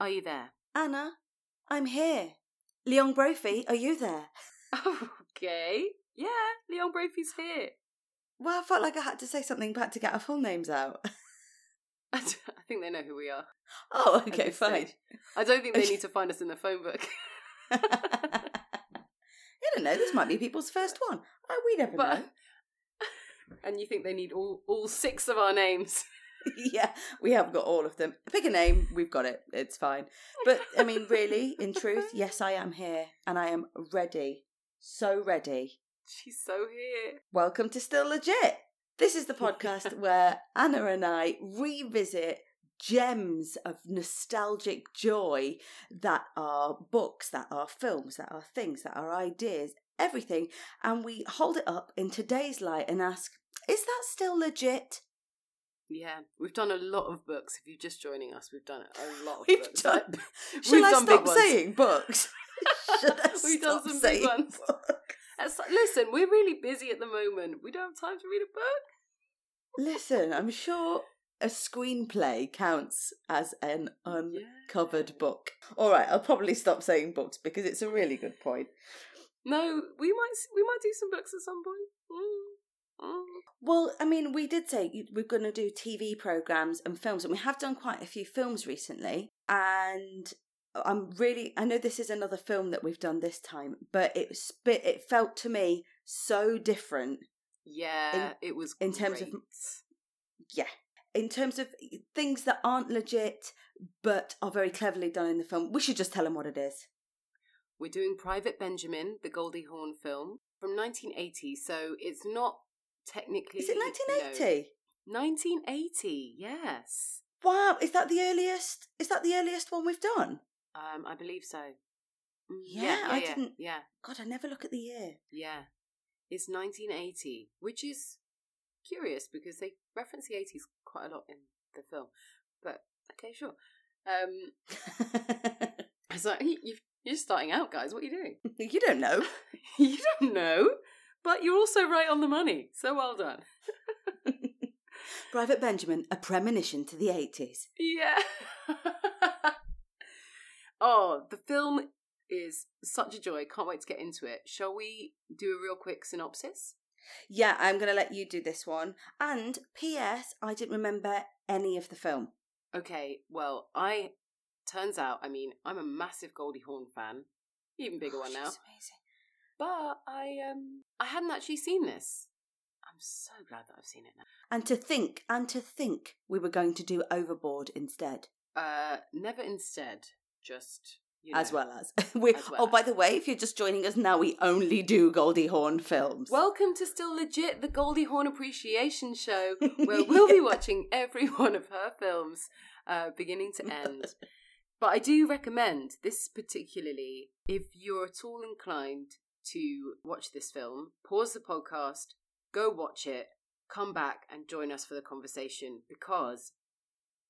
Are you there? Anna, I'm here. Leon Brophy, are you there? Okay. Yeah, Leon Brophy's here. Well, I felt like I had to say something back to get our full names out. I think they know who we are. Oh, okay, fine. stage. I don't think they need to find us in the phone book. I don't know. This might be people's first one. Oh, we never But know. and you think they need all all six of our names? yeah, we haven't got all of them. Pick a name, we've got it. It's fine. But I mean, really, in truth, yes, I am here and I am ready. So ready. She's so here. Welcome to Still Legit. This is the podcast where Anna and I revisit gems of nostalgic joy that are books, that are films, that are things, that are ideas, everything, and we hold it up in today's light and ask, is that still legit? Yeah, we've done a lot of books. If you're just joining us, we've done a lot of We've books. done- Like, Shall we've I done stop big ones. saying books? We've done some big ones. books? Listen, we're really busy at the moment. We don't have time to read a book. Listen, I'm sure a screenplay counts as an uncovered book. All right, I'll probably stop saying books because it's a really good point. No, we might we might do some books at some point. Mm. Well, I mean, we did say we're going to do TV programs and films, and we have done quite a few films recently. And I'm really, I know this is another film that we've done this time, but it spit, it felt to me so different. Yeah, it was in terms of- Yeah. In terms of things that aren't legit, but are very cleverly done in the film, we should just tell them what it is. We're doing Private Benjamin, the Goldie Hawn film from 1980. So it's not technically. Is it you know- 1980? 1980. Yes. Wow, is that the earliest? Is that the earliest one we've done? Um, I believe so. Mm, Yeah, yeah, I yeah, didn't- Yeah, God, I never look at the year. yeah. It's 1980, which is curious because they reference the 80s quite a lot in the film. But okay, sure. Um, it's like you, you're starting out, guys. What are you doing? you don't know. you don't know, but you're also right on the money. So well done. Private Benjamin, a premonition to the 80s. Yeah. oh, the film is such a joy. Can't wait to get into it. Shall we do a real quick synopsis? Yeah, I'm going to let you do this one. And P.S., I didn't remember any of the film. Okay, well, I turns out, I mean, I'm a massive Goldie Hawn fan, even bigger Oh, one now. amazing. But I um I hadn't actually seen this. I'm so glad that I've seen it now. And to think, and to think we were going to do Overboard instead, Uh, never instead, just you as well as. we, As well oh, by the way, if you're just joining us now, we only do Goldie Hawn films. Welcome to Still Legit, the Goldie Hawn Appreciation Show, where we'll be watching every one of her films, uh, beginning to end. But I do recommend this particularly if you're at all inclined to watch this film, pause the podcast, go watch it, come back and join us for the conversation because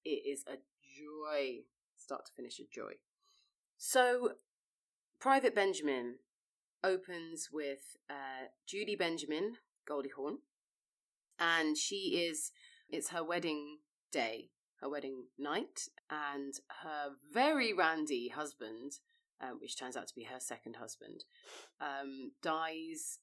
it is a joy, start to finish, a joy. So, Private Benjamin opens with uh, Judy Benjamin, Goldie Hawn, and she is, it's her wedding day, her wedding night, and her very randy husband, um, which turns out to be her second husband, um, dies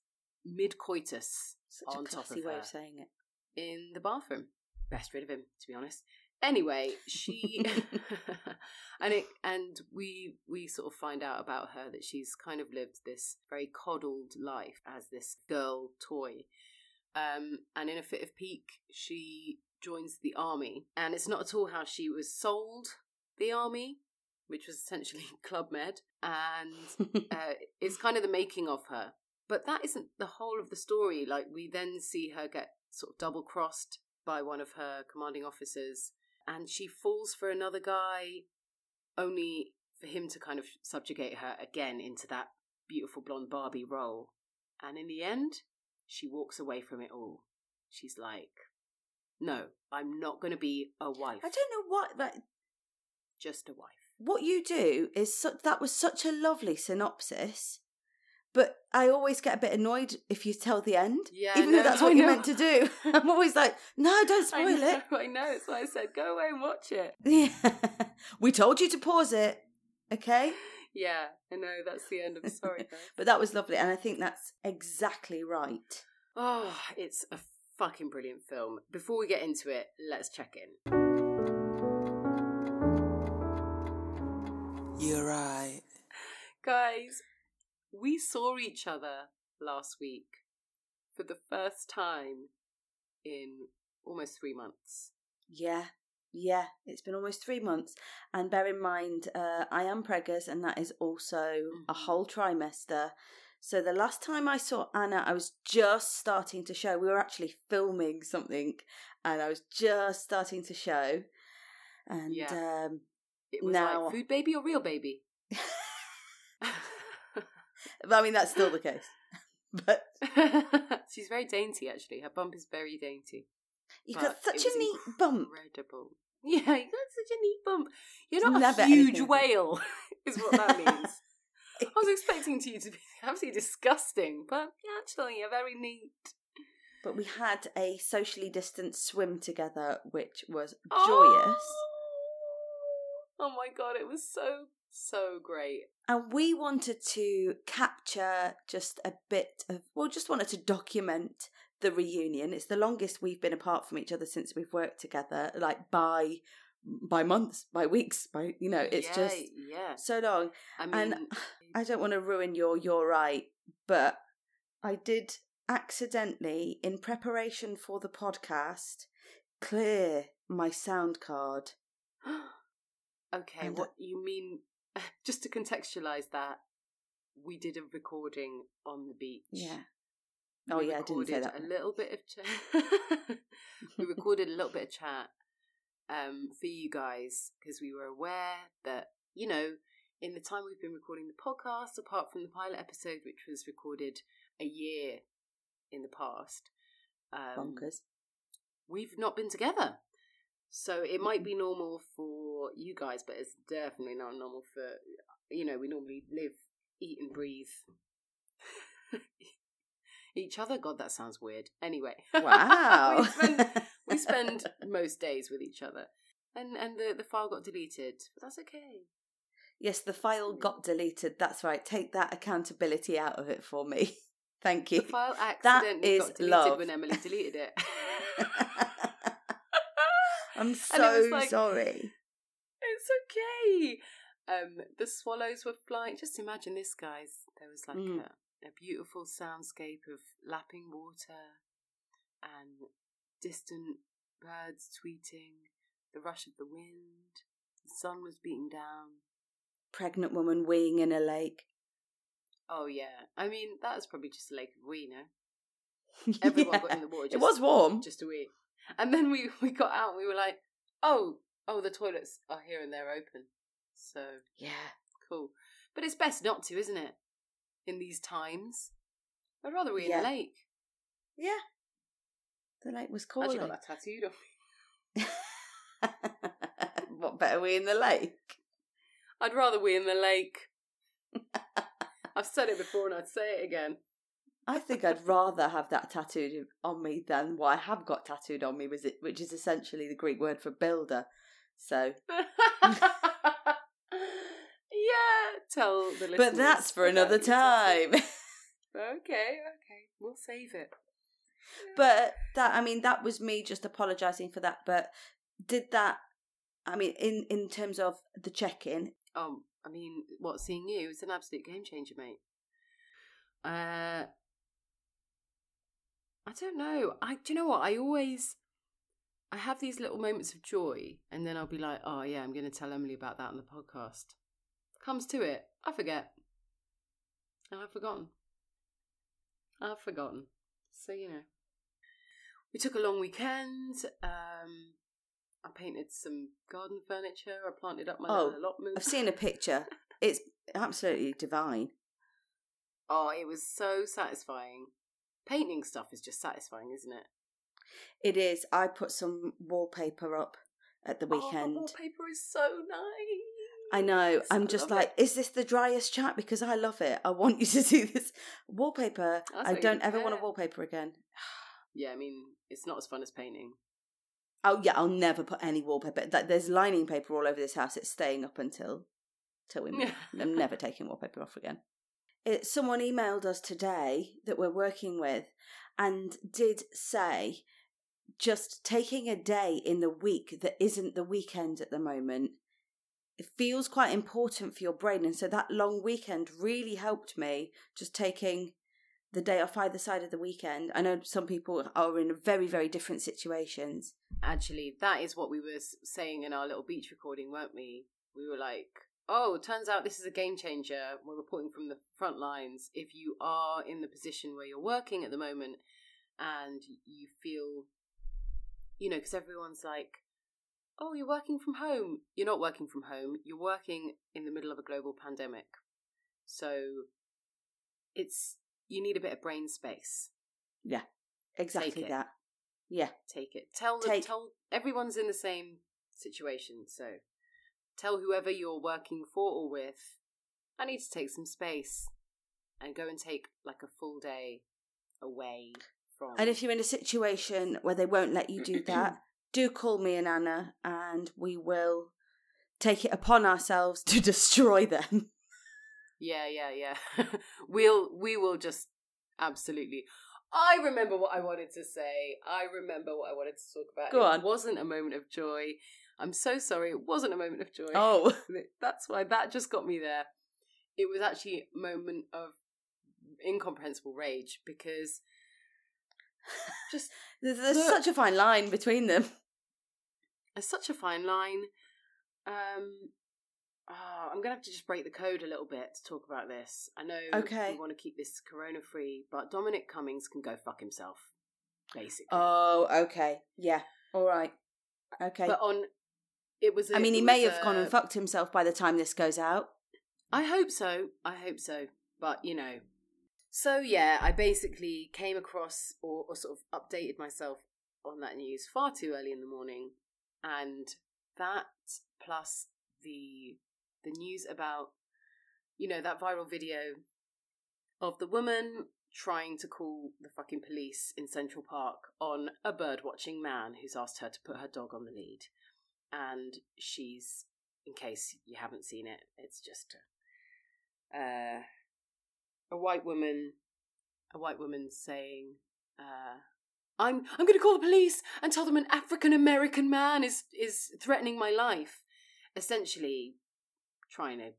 mid coitus Such on a top of way her of saying it. in the bathroom. Best rid of him, to be honest. Anyway, she and it and we we sort of find out about her that she's kind of lived this very coddled life as this girl toy. Um, and in a fit of pique, she joins the army, and it's not at all how she was sold the army, which was essentially Club Med, and uh, it's kind of the making of her. But that isn't the whole of the story. Like we then see her get sort of double crossed by one of her commanding officers, and she falls for another guy, only for him to kind of subjugate her again into that beautiful blonde Barbie role. And in the end, she walks away from it all. She's like, "No, I'm not going to be a wife. I don't know what, but Just a wife." What you do is su- that was such a lovely synopsis But I always get a bit annoyed if you tell the end, Yeah, even no, though that's what you're meant to do. I'm always like, no, don't I spoil know, it. I know. That's why I said go away and watch it. Yeah, we told you to pause it, okay? Yeah, I know. That's the end. I'm sorry. But that was lovely, and I think that's exactly right. Oh, it's a fucking brilliant film. Before we get into it, let's check in. You're right. Guys, we saw each other last week for the first time in almost three months. Yeah, yeah, it's been almost three months. And bear in mind, uh, I am preggers, and that is also a Mhm. whole trimester. So the last time I saw Anna, I was just starting to show. We were actually filming something, and I was just starting to show. And Yeah. um, It was Now- like food baby or real baby? I mean, that's still the case. But She's very dainty, actually. Her bump is very dainty. you've got such a neat bump. Incredible. Yeah, you got such a neat bump. You're not never a huge whale, is what that means. I was expecting you to be absolutely disgusting, but actually, you're very neat. But we had a socially distanced swim together, which was Oh! joyous. Oh Oh my god, it was so, so great. And we wanted to capture just a bit of, well, just wanted to document the reunion. It's the longest we've been apart from each other since we've worked together, like by by months, by weeks, by you know, it's Yeah, just yeah. so long. I mean, and I don't want to ruin your you're right, but I did accidentally, in preparation for the podcast, clear my sound card. okay, and- what you mean? Just to contextualize that, we did a recording on the beach. Yeah. Oh We yeah, I didn't say that. A little bit of chat. we recorded a little bit of chat um, for you guys because we were aware that you know in the time we've been recording the podcast, apart from the pilot episode, which was recorded a year in the past, um, Bonkers. we've not been together. So it might be normal for you guys, but it's definitely not normal for you know. We normally live, eat, and breathe each other. God, that sounds weird. Anyway, Wow. we spend we spend most days with each other, and and the the file got deleted, but that's okay. yes, the file got deleted. That's right. Take that accountability out of it for me. Thank you. The file That accidentally is got deleted love. when Emily deleted it. I'm so like- sorry. It's okay. Um, the swallows were flying. Just imagine this, guys. There was like Mm. a, a beautiful soundscape of lapping water and distant birds tweeting, the rush of the wind. The sun was beating down. Pregnant woman weeing in a lake. Oh yeah, I mean that was probably just a lake of wee, no? Everyone got in the water. it was warm. just a wee. And then we we got out. and We were like, oh, oh, the toilets are here and they're open. So Yeah. Cool. But it's best not to, isn't it? In these times. I'd rather we in the lake. Yeah. The lake was I got that tattooed on. what better we in the lake? I'd rather we in the lake. I've said it before and I'd say it again. I think I'd rather have that tattooed on me than what I have got tattooed on me, was it, which is essentially the Greek word for builder. So, yeah, tell the listeners. but that's for another time. Okay, okay. We'll save it. but that, I mean, that was me just apologising for that. But did that? I mean, in in terms of the check-in, Um, I mean, what seeing you is an absolute game changer, mate. Uh, I don't know. I do you know what? I always I have these little moments of joy, and then I'll be like, oh yeah, I'm going to tell Emily about that on the podcast. Comes to it, I forget. I've forgotten. I've forgotten. So you know, we took a long weekend. Um, I painted some garden furniture. I planted up my Oh, allotment. I've seen a picture. It's absolutely divine. Oh, it was so satisfying. Painting stuff is just satisfying, isn't it? It is. I put some wallpaper up at the Oh, the weekend. wallpaper is so nice. I know. I I'm just like, is this the driest chat? Because I love it. I want you to see this wallpaper. That's I don't ever want a wallpaper again. Yeah, I mean, it's not as fun as painting. Oh yeah, I'll never put any wallpaper. There's lining paper all over this house. It's staying up until till we move. I'm never taking wallpaper off again. It, someone emailed us today that we're working with, and did say just taking a day in the week that isn't the weekend at the moment. It feels quite important for your brain, and so that long weekend really helped me. Just taking the day off either side of the weekend. I know some people are in very, very different situations. Actually, that is what we were saying in our little beach recording, weren't we? We were like, oh, turns out this is a game changer. We're reporting from the front lines. If you are in the position where you're working at the moment and you feel, you know, because everyone's like, oh, you're working from home. You're not working from home. You're working in the middle of a global pandemic. So it's, you need a bit of brain space. Yeah, exactly that. Yeah. take it. Tell the, Take- tell everyone's in the same situation. So tell whoever you're working for or with, I need to take some space and go and take like a full day away from. And if you're in a situation where they won't let you do that, do call me and Anna, and we will take it upon ourselves to destroy them. yeah, yeah, yeah, we'll we will just absolutely. I remember what I wanted to say. I remember what I wanted to talk about. Go it on. wasn't a moment of joy. I'm so sorry. It wasn't a moment of joy. Oh, That's why that just got me there. It was actually a moment of incomprehensible rage because just there's, there's Look. such a fine line between them. There's such a fine line. Um, ah, I'm gonna have to just break the code a little bit to talk about this. I know Okay. we want to keep this corona free, but Dominic Cummings can go fuck himself, basically. Oh, okay. Yeah. All right. Okay. but on it was. I a- mean, he may have gone and fucked himself by the time this goes out. I hope so. I hope so. But you know. So yeah, I basically came across or, or sort of updated myself on that news far too early in the morning, and that plus the the news about you know that viral video of the woman trying to call the fucking police in Central Park on a bird watching man who's asked her to put her dog on the lead, and she's in case you haven't seen it, it's just a, uh, a white woman, a white woman saying, uh, "I'm I'm going to call the police and tell them an African American man is is threatening my life," essentially trying to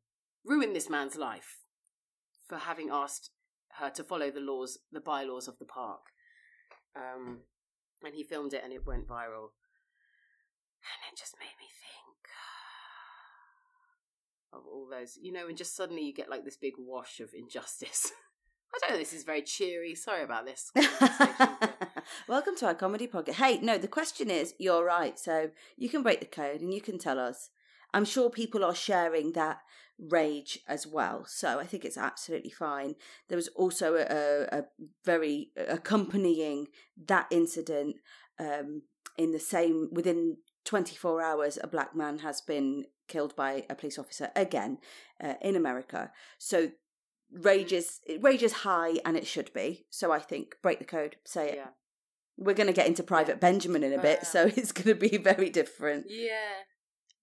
ruin this man's life for having asked her to follow the laws, the bylaws of the park. Um, and he filmed it, and it went viral, and it just made me think of all those, you know, and just suddenly you get like this big wash of injustice. I don't know. This is very cheery. Sorry about this. Welcome to our comedy podcast. Hey, no, the question is you're right. So you can break the code and you can tell us. I'm sure people are sharing that rage as well. So I think it's absolutely fine. There was also a, a, a very accompanying that incident um, in the same within 24 hours, a black man has been killed by a police officer again uh, in America. So rage is rage is high and it should be. So I think break the code, say it. yeah. We're going to get into Private Benjamin in a bit, Uh, so it's going to be very different. Yeah.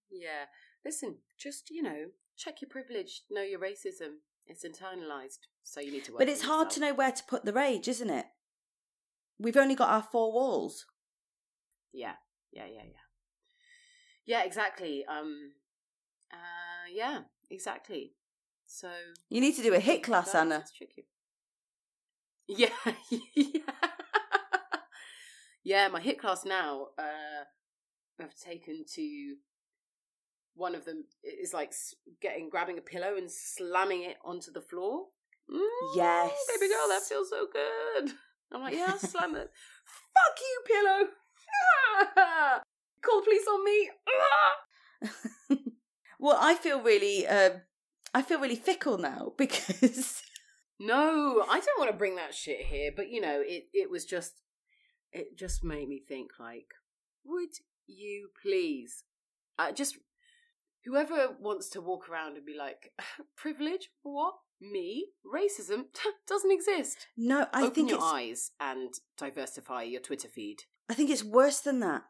Yeah. Listen, just, you know, check your privilege, know your racism. It's internalized, so you need to work But it's hard to know where to put the rage, isn't it? We've only got our four walls. Yeah. Yeah, yeah, yeah. Yeah, exactly. Um uh yeah, exactly. So You need to do a HIIT class, Anna. It's tricky. Yeah, yeah. yeah, my HIIT class now, uh, I've taken to one of them is like getting grabbing a pillow and slamming it onto the floor. Mm, Yes. baby girl, that feels so good. I'm like, yeah, I'll slam it. Fuck you, pillow. Call the police on me. Well, I feel really, um, I feel really fickle now because No, I don't want to bring that shit here, but you know, it it was just it just made me think like, would you please uh, just whoever wants to walk around and be like, privilege? What? Me? Racism doesn't exist. No, I Open think your eyes and diversify your Twitter feed. I think it's worse than that.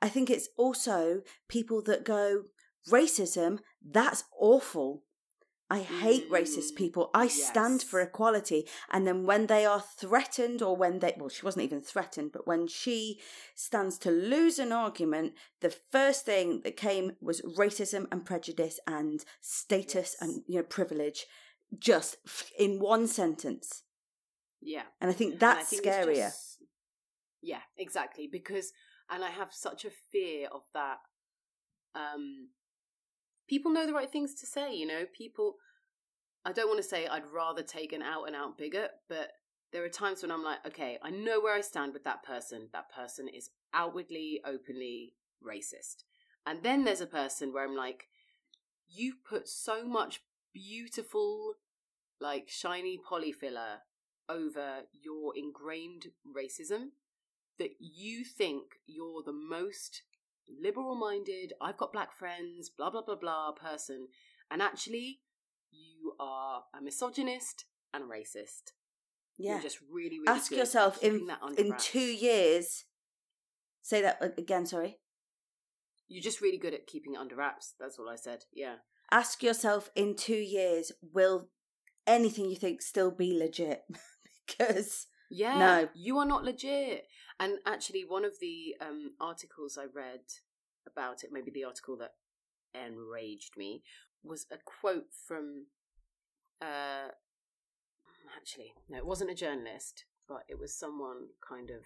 I think it's also people that go, racism, that's awful. I hate racist Mm, people. I stand for equality. And then when they are threatened, or when they, well, she wasn't even threatened, but when she stands to lose an argument, the first thing that came was racism and prejudice and status Yes. and, you know, privilege, just in one sentence. Yeah. And I think And I that's think scarier. Yeah, exactly. Because, and I have such a fear of that. Um, people know the right things to say. You know, people. I don't want to say I'd rather take an out and out bigot, but there are times when I'm like, okay, I know where I stand with that person. That person is outwardly, openly racist. And then there's a person where I'm like, you've put so much beautiful, like shiny polyfiller over your ingrained racism that you think you're the most liberal minded, I've got black friends, blah, blah, blah, blah person. And actually, you are a misogynist and a racist. Yeah. You're just really, really Ask yourself in in wraps. two years. Say that uh, again. Sorry. You're just really good at keeping it under wraps. That's all I said. Yeah. Ask yourself in two years, will anything you think still be legit? because Yeah. No. You are not legit. And actually, one of the um, articles I read about it, maybe the article that enraged me, was a quote from. Uh, actually, no, it wasn't a journalist, but it was someone kind of.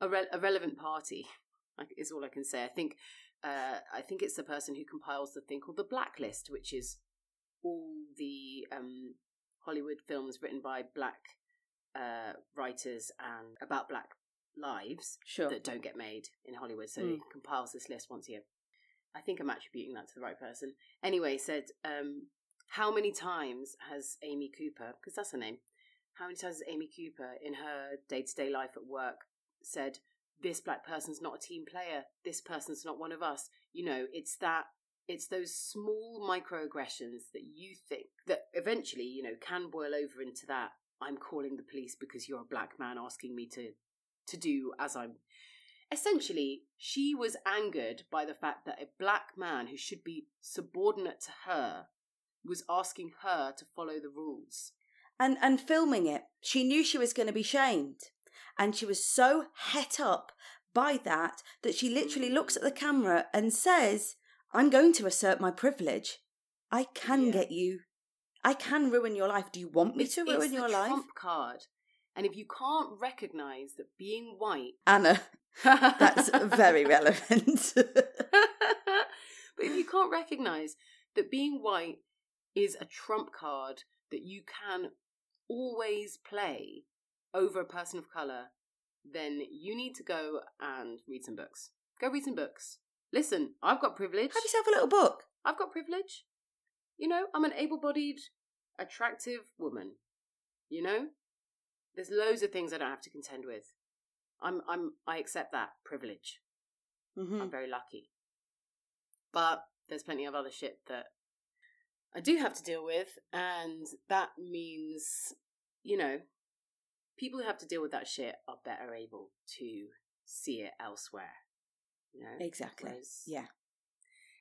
A, re- a relevant party, is all I can say. I think. Uh, I think it's the person who compiles the thing called the Blacklist, which is all the um, Hollywood films written by black uh, writers and about black lives sure, that don't get made in Hollywood. So Mm. he compiles this list once a year. I think I'm attributing that to the right person. Anyway, said, um, how many times has Amy Cooper, because that's her name, how many times has Amy Cooper in her day to day life at work said, this black person's not a team player, this person's not one of us? You know, it's that. It's those small microaggressions that you think that eventually, you know, can boil over into that. I'm calling the police because you're a black man asking me to to do as I'm. Essentially, she was angered by the fact that a black man who should be subordinate to her was asking her to follow the rules. and and filming it, she knew she was going to be shamed, and she was so het up by that that she literally mm. looks at the camera and says, "I'm going to assert my privilege. I can Yeah. get you. I can ruin your life. Do you want me It's, to ruin your life?" trump card, and if you can't recognise that being white, Anna, that's very relevant. but if you can't recognise that being white is a trump card that you can always play over a person of colour, then you need to go and read some books. Go read some books. Listen, I've got privilege. Have yourself a little book. I've got privilege. You know, I'm an able bodied, attractive woman. You know? There's loads of things I don't have to contend with. I'm I'm I accept that privilege. hmm I'm very lucky. But there's plenty of other shit that I do have to deal with, and that means, you know, people who have to deal with that shit are better able to see it elsewhere. You know? Exactly. Whereas- Yeah.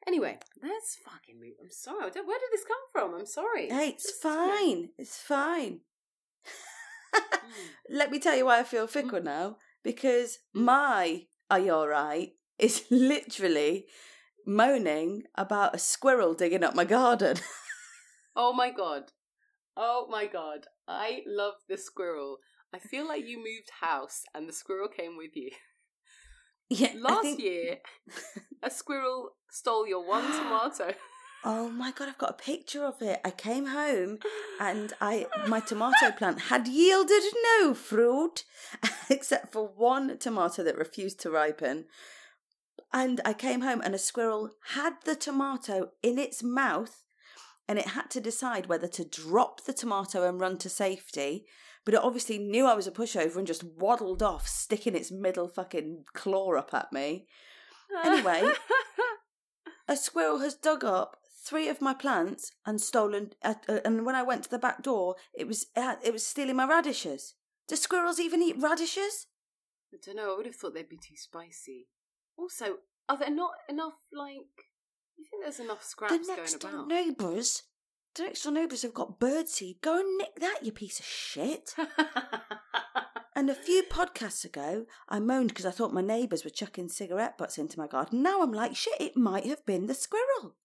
Anyway, let's fucking move. I'm sorry. Where did this come from? I'm sorry. Hey, it's know, fine. It's fine. Mm. Let me tell you why I feel fickle now. Because Mm. my Are You Alright is literally moaning about a squirrel digging up my garden. Oh my god. Oh my god. I love the squirrel. I feel like you moved house and the squirrel came with you. yeah, Last think- year, a squirrel stole your one tomato. Oh my god, I've got a picture of it. I came home and I my tomato plant had yielded no fruit except for one tomato that refused to ripen. And I came home and a squirrel had the tomato in its mouth and it had to decide whether to drop the tomato and run to safety. But it obviously knew I was a pushover and just waddled off, sticking its middle fucking claw up at me. Anyway, a squirrel has dug up three of my plants and stolen. Uh, uh, and when I went to the back door, it was uh, it was stealing my radishes. Do squirrels even eat radishes? I don't know. I would have thought they'd be too spicy. Also, are there not enough like? You think there's enough scraps the next going door about? neighbours, the next door neighbours have got birdseed. Go and nick that, you piece of shit. And a few podcasts ago, I moaned because I thought my neighbours were chucking cigarette butts into my garden. Now I'm like, shit, it might have been the squirrel.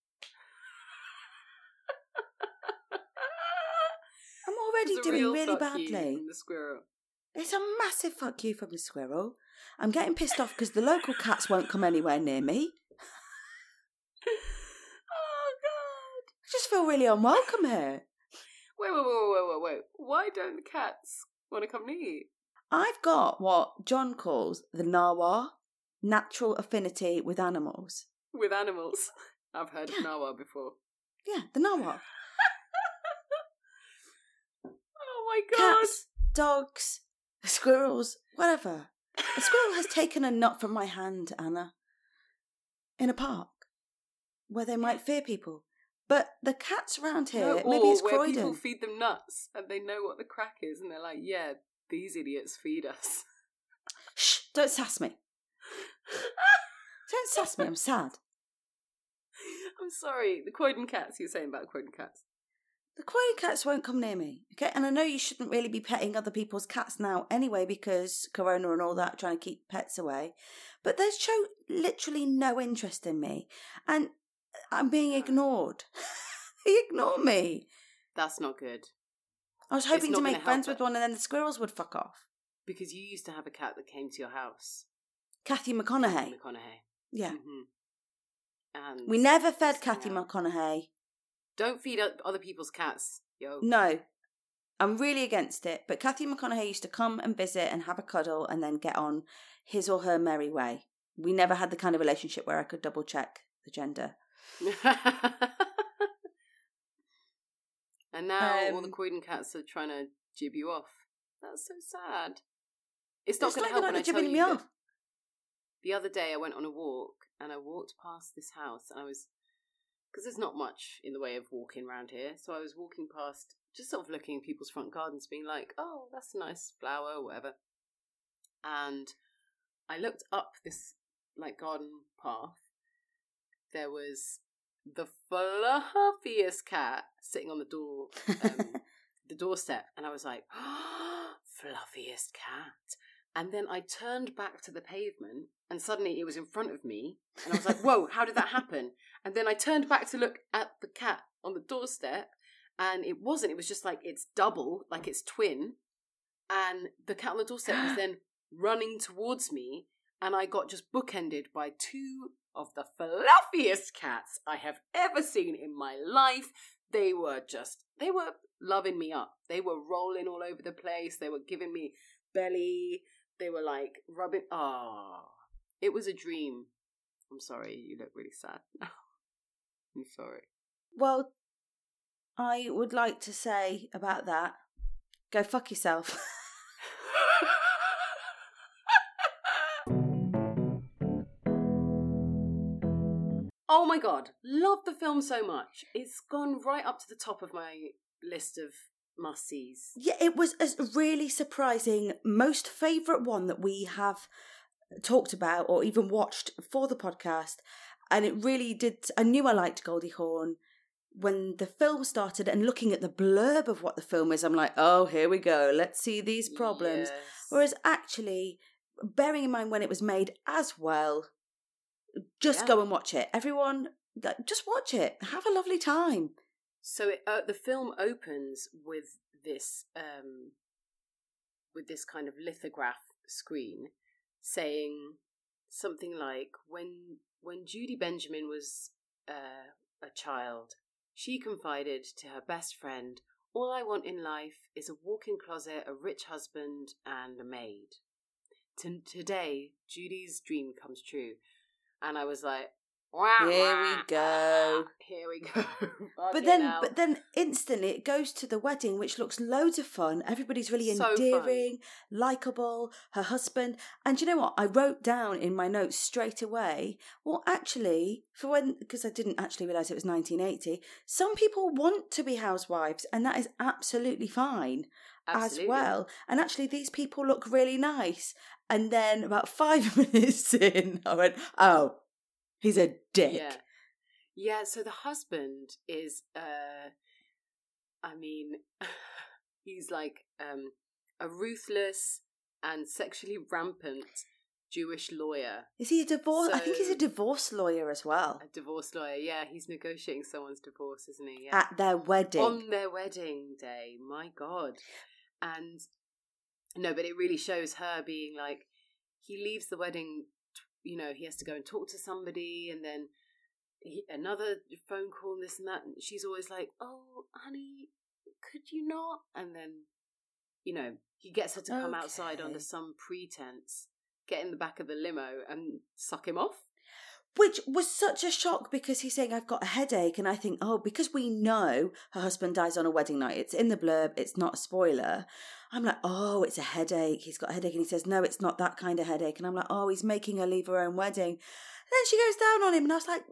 I'm already It's a doing real really badly. the squirrel. It's a massive fuck you from the squirrel. I'm getting pissed off because the local cats won't come anywhere near me. oh god! I just feel really unwelcome here. Wait, wait, wait, wait, wait, wait. Why don't the cats want to come near you? I've got what John calls the Narwhal, natural affinity with animals. With animals. I've heard of Nawa before. Yeah, the Narwhal. My god! Cats, dogs, squirrels, whatever. A squirrel has taken a nut from my hand, Anna, in a park where they might fear people. But the cats around here, No, maybe it's where people feed them nuts and they know what the crack is and they're like, yeah, these idiots feed us. Shh, don't sass me. Don't sass me, I'm sad. I'm sorry, the Croydon cats you're saying about Croydon cats. The Croydon cats won't come near me, okay? And I know you shouldn't really be petting other people's cats now anyway because Corona and all that, trying to keep pets away. But they show literally no interest in me. And I'm being ignored. they ignore me. That's not good. I was hoping to make friends with it. one and then the squirrels would fuck off. Because you used to have a cat that came to your house. Kathy McConaughey. McConaughey. Yeah. hmm And We never fed Kathy out. McConaughey. Don't feed other people's cats, yo. No. I'm really against it. But Kathy McConaughey used to come and visit and have a cuddle and then get on his or her merry way. We never had the kind of relationship where I could double check the gender. and now all the Um, Croydon cats are trying to jib you off. That's so sad. It's not going to help when I tell jibbing you me off. the other day I went on a walk and I walked past this house and I was because there's not much in the way of walking around here, so I was walking past, just sort of looking at people's front gardens, being like, "Oh, that's a nice flower, or whatever." And I looked up this like garden path. There was the fluffiest cat sitting on the door, um, the doorstep, and I was like, "Fluffiest cat." And then I turned back to the pavement, and suddenly it was in front of me, and I was like, "Whoa, how did that happen?" And then I turned back to look at the cat on the doorstep, and it wasn't. It was just like it's double, like it's twin. And the cat on the doorstep was then running towards me, and I got just bookended by two of the fluffiest cats I have ever seen in my life. They were just, they were loving me up. They were rolling all over the place. They were giving me belly. They were like rubbing. Oh, it was a dream. I'm sorry, you look really sad now. I'm sorry. Well, I would like to say about that go fuck yourself. oh my god, love the film so much. It's gone right up to the top of my list of must sees. yeah, it was a really surprising, most favourite one that we have talked about or even watched for the podcast. And it really did. I knew I liked Goldie Hawn. When the film started and looking at the blurb of what the film is, I'm like, oh, here we go. Let's see these problems. Yes. Whereas actually, bearing in mind when it was made as well, just Yeah. go and watch it. Everyone, just watch it. Have a lovely time. So it, uh, the film opens with this um, with this kind of lithograph screen saying something like when when Judy Benjamin was uh, a child, she confided to her best friend, "All I want in life is a walk-in closet, a rich husband, and a maid." T- today, Judy's dream comes true, and I was like, Here we go. Here we go. But then, hell. but then, instantly it goes to the wedding, which looks loads of fun. Everybody's really So endearing, likable. Her husband, and you know what? I wrote down in my notes straight away. Well, actually, for when because I didn't actually realize it was 1980. Some people want to be housewives, and that is absolutely fine Absolutely. as well. And actually, these people look really nice. And then about five minutes in, I went, "Oh, he's a dick." Yeah. Yeah, so the husband is uh I mean he's like um a ruthless and sexually rampant Jewish lawyer. Is he a divorce? I think he's a divorce lawyer as well. A divorce lawyer. Yeah, he's negotiating someone's divorce, isn't he? Yeah. At their wedding. On their wedding day. My god. And no, but it really shows her being like he leaves the wedding you know, he has to go and talk to somebody and then he, another phone call and this and that. And she's always like, "Oh, honey, could you not?" And then, you know, he gets her to come outside under some pretense, get in the back of the limo and suck him off. Which was such a shock because he's saying, I've got a headache. And I think, oh, because we know her husband dies on a wedding night, it's in the blurb, it's not a spoiler. I'm like, oh, it's a headache. He's got a headache. And he says, no, it's not that kind of headache. And I'm like, oh, he's making her leave her own wedding. And then she goes down on him. And I was like,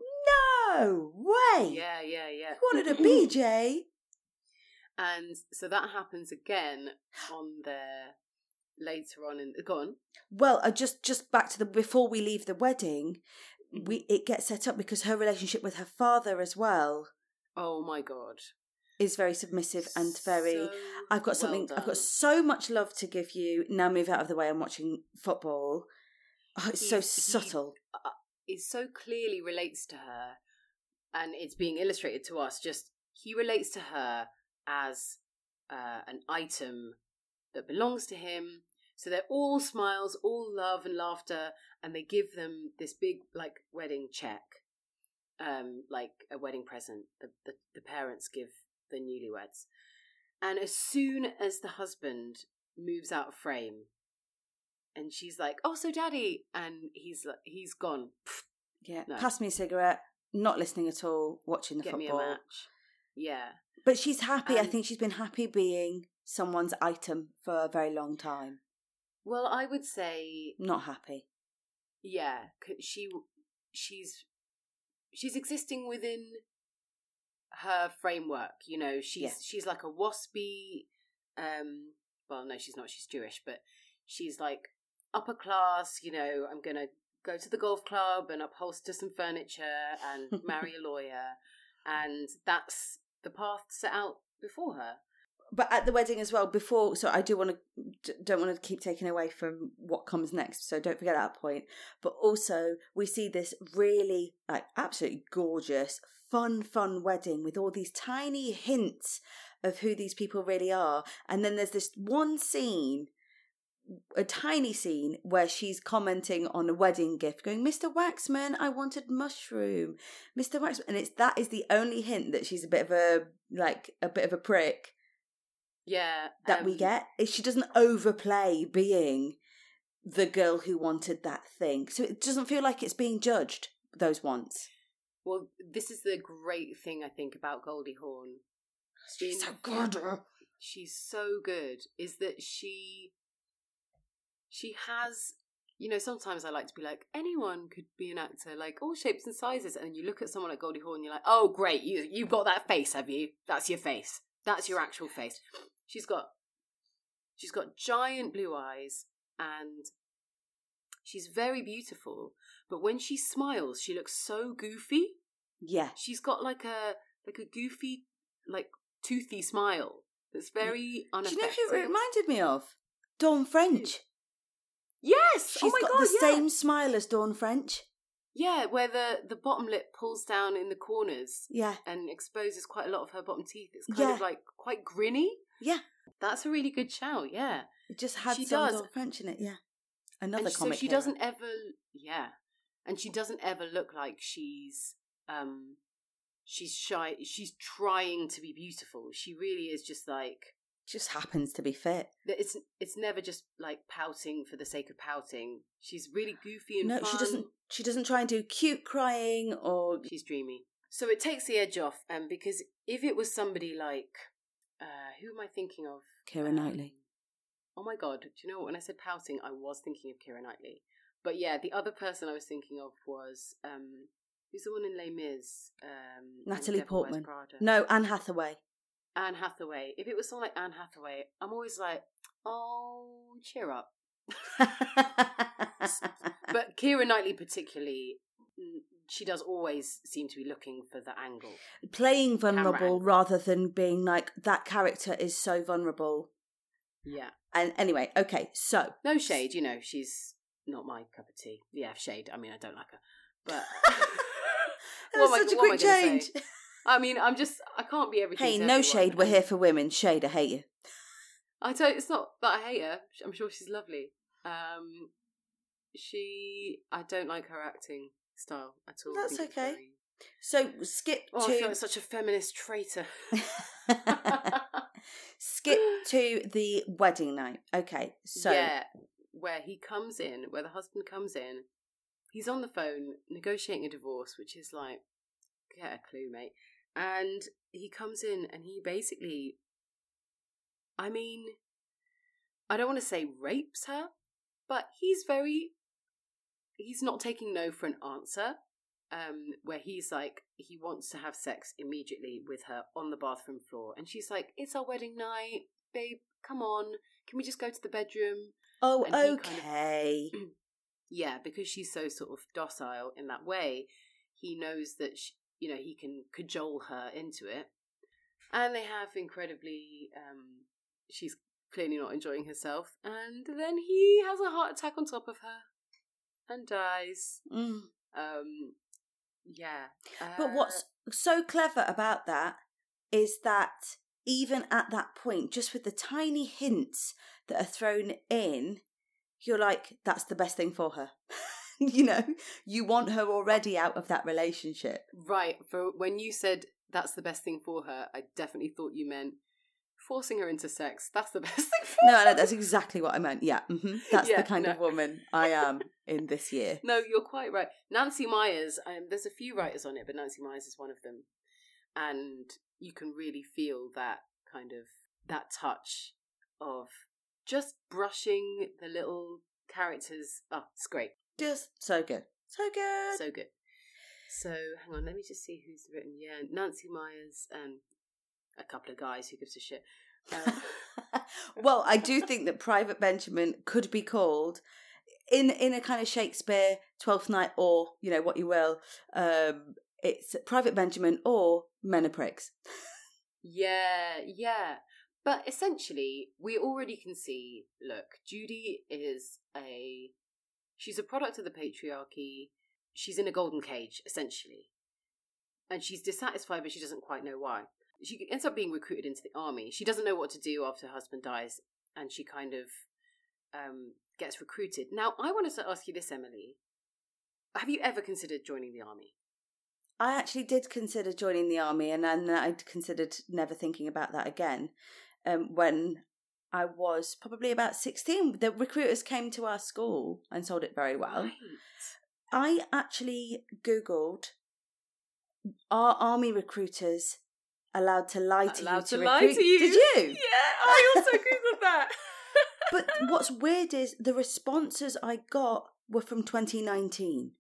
no way. Yeah, yeah, yeah. You wanted a BJ. and so that happens again on their later on in go on. Well, uh, just just back to the before we leave the wedding, we it gets set up because her relationship with her father as well Oh my god. is very submissive and very. So I've got well something. I've got so much love to give you. Now move out of the way. I'm watching football. Oh, it's so He's- he's- subtle. it so clearly relates to her and it's being illustrated to us just he relates to her as uh, an item that belongs to him so they're all smiles all love and laughter and they give them this big like wedding check um like a wedding present the, the, the parents give the newlyweds and as soon as the husband moves out of frame and she's like oh so daddy and he's like he's gone Yeah. No. Pass me a cigarette. Not listening at all. Watching the get me a football. match. Yeah. But she's happy. I think she's been happy being someone's item for a very long time. Well, I would say, Not happy. yeah, 'cause she she's she's existing within her framework. You know, she's Yeah. she's like a waspy. Um, well, no, she's not. She's Jewish, but she's like upper class. You know, I'm gonna go to the golf club and upholster some furniture and marry a lawyer, and that's the path set out before her. But at the wedding as well before so i do want to don't want to keep taking away from what comes next so don't forget that point. But also we see this really like absolutely gorgeous fun fun wedding with all these tiny hints of who these people really are. And then there's this one scene a tiny scene where she's commenting on a wedding gift going mr waxman i wanted mushroom. Mr waxman and it's that is the only hint that she's a bit of a like a bit of a prick Yeah, that we um, get is she doesn't overplay being the girl who wanted that thing. So it doesn't feel like it's being judged those wants. Well, this is the great thing I think about Goldie Hawn. She's so good. She's so good. Is that she? She has. You know, sometimes I like to be like, anyone could be an actor, like all shapes and sizes. And you look at someone like Goldie Hawn, you're like, oh, great, you you've got that face, have you? That's your face. That's your actual face. She's got, she's got giant blue eyes, and she's very beautiful. But when she smiles, she looks so goofy. Yeah. She's got like a like a goofy, like toothy smile that's very Do you know who it reminded me of? Dawn French. Yes. Oh she's oh my got god. the yeah. same smile as Dawn French. Yeah, where the the bottom lip pulls down in the corners Yeah. and exposes quite a lot of her bottom teeth. It's kind Yeah. of like quite grinny. Yeah. That's a really good shout. Yeah. It just had She does. French in it. Yeah. Another and so she hero. doesn't ever. Yeah, and she doesn't ever look like she's um she's shy. She's trying to be beautiful. She really is just like Just happens to be fit. it's it's never just like pouting for the sake of pouting. She's really goofy and No, fun. she doesn't. She doesn't try and do cute crying or She's dreamy. So it takes the edge off, um, because if it was somebody like, who am I thinking of? Keira Um, Knightley. Oh my god! Do you know what? When I said pouting, I was thinking of Keira Knightley. But yeah, the other person I was thinking of was um, who's the one in Les Mis? Um, Natalie Portman. No, Anne Hathaway. Anne Hathaway. If it was someone like Anne Hathaway, I'm always like, oh, cheer up. But Keira Knightley, particularly, she does always seem to be looking for the angle. Playing vulnerable rather than being like that character is so vulnerable. Yeah. And anyway, okay, so No shade, you know, she's not my cup of tea. Yeah, shade. I mean, I don't like her. But. that was am I- such a quick say? change. I mean, I'm just, I can't be everything. Hey, no everyone, shade. We're here for women. Shade, I hate you. I don't. It's not that I hate her. I'm sure she's lovely. Um, she. I don't like her acting style at all. That's okay. very- So skip Oh, I feel to like such a feminist traitor. skip to the wedding night. Okay, so yeah, where he comes in, where the husband comes in, he's on the phone negotiating a divorce, which is like, get a clue, mate. And he comes in and he basically, I mean, I don't want to say rapes her, but he's very, he's not taking no for an answer. Um, where he's like, he wants to have sex immediately with her on the bathroom floor, and she's like, "It's our wedding night, babe. Come on, can we just go to the bedroom?" oh, and he kind of- okay. Yeah, because she's so sort of docile in that way, he knows that she, you know he can cajole her into it, and they have incredibly. Um, she's clearly not enjoying herself, and then he has a heart attack on top of her, and dies. Mm. Um, yeah, But Uh, what's so clever about that is that even at that point, just with the tiny hints that are thrown in, you're like, that's the best thing for her. you know, you want her already out of that relationship. right for when you said that's the best thing for her? I definitely thought you meant forcing her into sex. That's the best thing for No, no, that's exactly what I meant. Yeah, hmm that's Yeah, the kind of woman I am in this year. No, you're quite right. Nancy Meyers, um, there's a few writers on it, but Nancy Meyers is one of them. And you can really feel that kind of that touch of just brushing the little characters. Oh, it's great. Just so good. So good. So good. So hang on, let me just see who's written. Yeah, Nancy Meyers and a couple of guys who gives a shit. Um, well, I do think that Private Benjamin could be called in in a kind of Shakespeare Twelfth Night or you know what you will. Um, it's Private Benjamin or Men are Pricks. Yeah, yeah. But essentially, we already can see look, Judy is a. She's a product of the patriarchy. She's in a golden cage, essentially. And she's dissatisfied, but she doesn't quite know why. She ends up being recruited into the army. She doesn't know what to do after her husband dies, and she kind of um, gets recruited. Now, I wanted to ask you this, Emily. Have you ever considered joining the army? I actually did consider joining the army, and then I considered never thinking about that again. Um, when I was probably about sixteen, the recruiters came to our school and sold it very well. Right. I actually Googled are army recruiters allowed to lie to Allowed you to lie recruit? to you. Did you? Yeah, I also googled that. But what's weird is the responses I got were from 2019.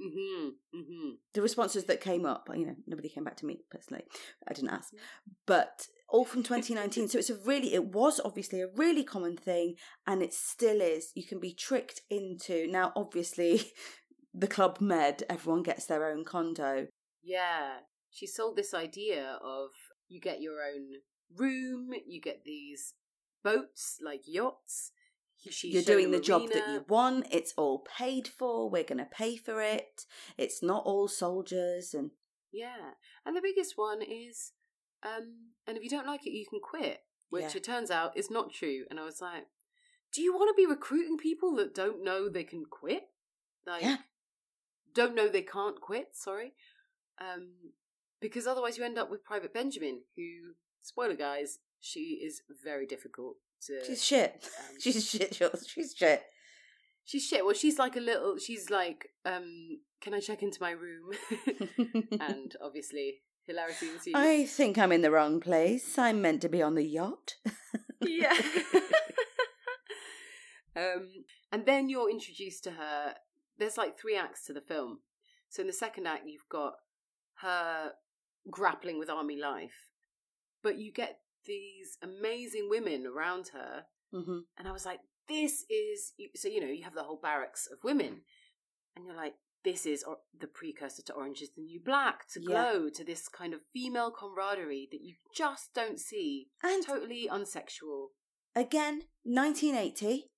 hmm hmm The responses that came up, you know, nobody came back to me personally. I didn't ask. But all from 2019. so it's a really, it was obviously a really common thing, and it still is. You can be tricked into, now, obviously, the Club Med, everyone gets their own condo. Yeah, she sold this idea of you get your own room, you get these boats like yachts. She You're doing the job that you want. It's all paid for. We're going to pay for it. It's not all soldiers and Yeah, and the biggest one is, um, and if you don't like it, you can quit. Which Yeah. it turns out is not true. And I was like, do you want to be recruiting people that don't know they can quit? Like, Yeah. don't know they can't quit. Sorry, um, because otherwise you end up with Private Benjamin, who, spoiler guys, She is very difficult to. She's shit. um, She's shit. Jules. She's shit. she's shit. Well, she's like a little. She's like, um, can I check into my room? and obviously, hilarity ensues. I think I'm in the wrong place. I'm meant to be on the yacht. yeah. um, and then you're introduced to her. There's like three acts to the film. So in the second act, you've got her grappling with army life, but you get these amazing women around her, hmm and I was like, "This is so." You know, you have the whole barracks of women, and you're like, "This is or- the precursor to Orange Is the New Black, to Yeah. Glow, to this kind of female camaraderie that you just don't see. And Totally unsexual." again, 1980,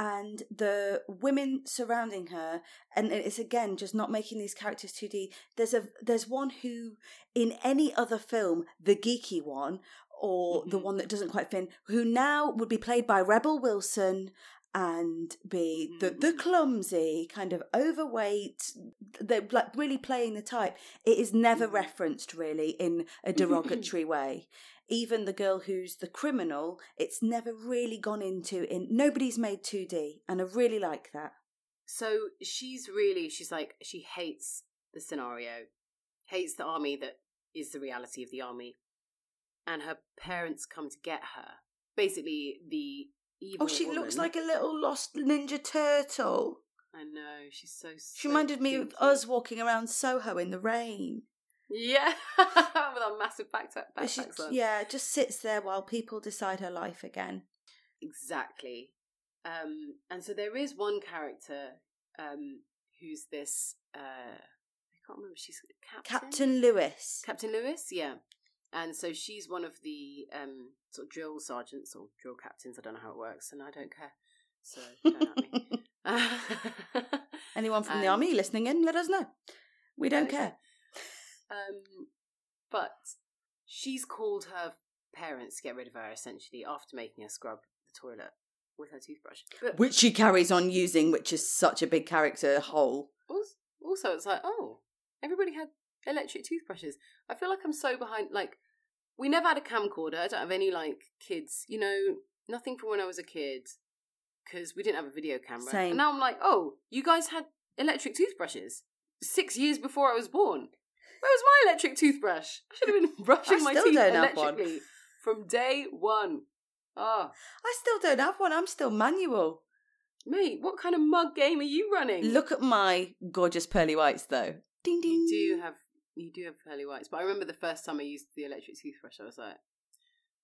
and the women surrounding her, and it's again just not making these characters 2D. There's a there's one who, in any other film, the geeky one or the Mhm. one that doesn't quite fit, in, who now would be played by Rebel Wilson and be the the Mhm. clumsy kind of overweight they're like really playing the type it is never Mhm. referenced really in a derogatory way even the girl who's the criminal it's never really gone into in nobody's made 2d and i really like that So she's really, she's like, she hates the scenario, hates the army that is the reality of the army. And her parents come to get her. Basically, the evil. oh she looks like a little lost ninja turtle I know, she's so. she reminded me of us walking around soho in the rain Yeah, with our massive backpack. She, backpacks on. yeah just sits there while people decide her life again Exactly. Um, and so there is one character um, who's this. Uh, I can't remember. She's captain. captain lewis Captain Lewis, yeah. And so she's one of the um, sort of drill sergeants or drill captains. I don't know how it works, and I don't care. So don't at me. Anyone from the army listening in, let us know. We don't care. um, but she's called her parents to get rid of her essentially after making her scrub the toilet with her toothbrush. But Which she carries on using, which is such a big character hole. als- also, it's like, oh, everybody had electric toothbrushes. I feel like I'm so behind. Like, we never had a camcorder. I don't have any like kids. You know, nothing from when I was a kid because we didn't have a video camera. Same. And now I'm like, oh, you guys had electric toothbrushes six years before I was born. Where was my electric toothbrush? I should have been brushing my teeth don't have one. electrically from day one. Ah, I still don't have one. I'm still manual. mate, what kind of mug game are you running? Look at my gorgeous pearly whites, though. Ding ding. You do have you do have pearly whites, but I remember the first time I used the electric toothbrush, I was like,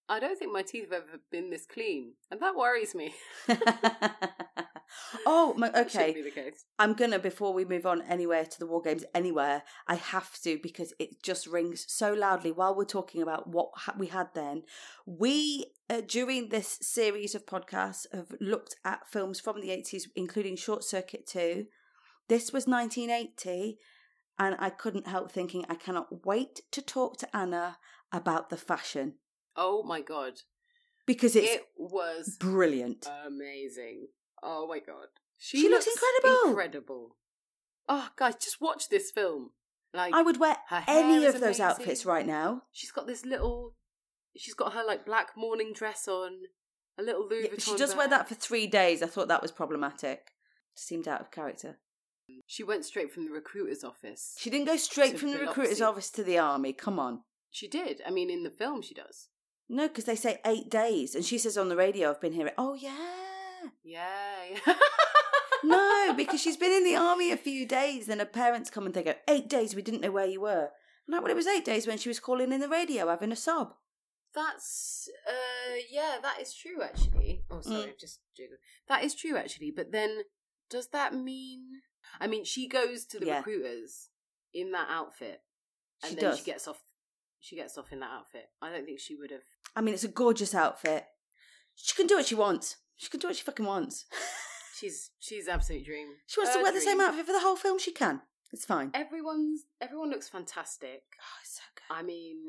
I don't think my teeth have ever been this clean, and that worries me. oh, my, okay. be the case. I'm gonna before we move on anywhere to the war games anywhere. I have to because it just rings so loudly while we're talking about what ha- we had then. We uh, during this series of podcasts have looked at films from the 80s, including Short Circuit 2. This was 1980, and I couldn't help thinking I cannot wait to talk to Anna about the fashion Oh my god, because it's it was brilliant. amazing. Oh my god, She looks incredible. Incredible. Oh guys, just watch this film. Like I would wear any of those amazing. outfits right now. She's got this little. She's got her like black morning dress on, a little Louis Yeah, Vuitton. she does wear that for three days. I thought that was problematic. Seemed out of character. She went straight from the recruiter's office. She didn't go straight To from the Biloxi. recruiter's office to the army. Come on. She did. I mean, in the film, she does. No, because they say eight days. And she says on the radio, I've been here. Oh, yeah. Yeah. yeah. No, because she's been in the army a few days. Then her parents come and they go, eight days, we didn't know where you were. No, well, it was eight days when she was calling in the radio having a sob. That's uh yeah, that is true actually. Oh sorry, Mm. just. That is true actually, but then does that mean I mean she goes to the Yeah. recruiters in that outfit and She then does. she gets off she gets off in that outfit. I don't think she would have I mean, it's a gorgeous outfit. She can do what she wants. She can do what she fucking wants. she's she's absolute dream. she wants to Her wear the same dream. outfit for the whole film. She can. It's fine. Everyone's everyone looks fantastic. Oh, it's so good. I mean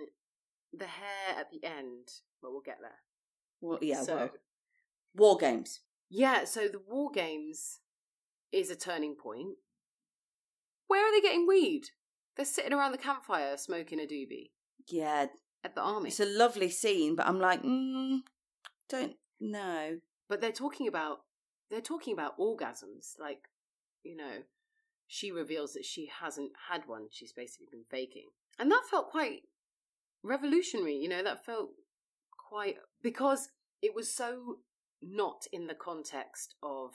the hair at the end, but we'll get there. Well, yeah, so, well, war games. Yeah, so the War Games is a turning point. Where are they getting weed? They're sitting around the campfire smoking a doobie. Yeah, at the army. It's a lovely scene, but I'm like, mm, don't know. but they're talking about they're talking about orgasms. Like, you know, she reveals that she hasn't had one. She's basically been faking, and that felt quite revolutionary. You know, that felt quite because it was so not in the context of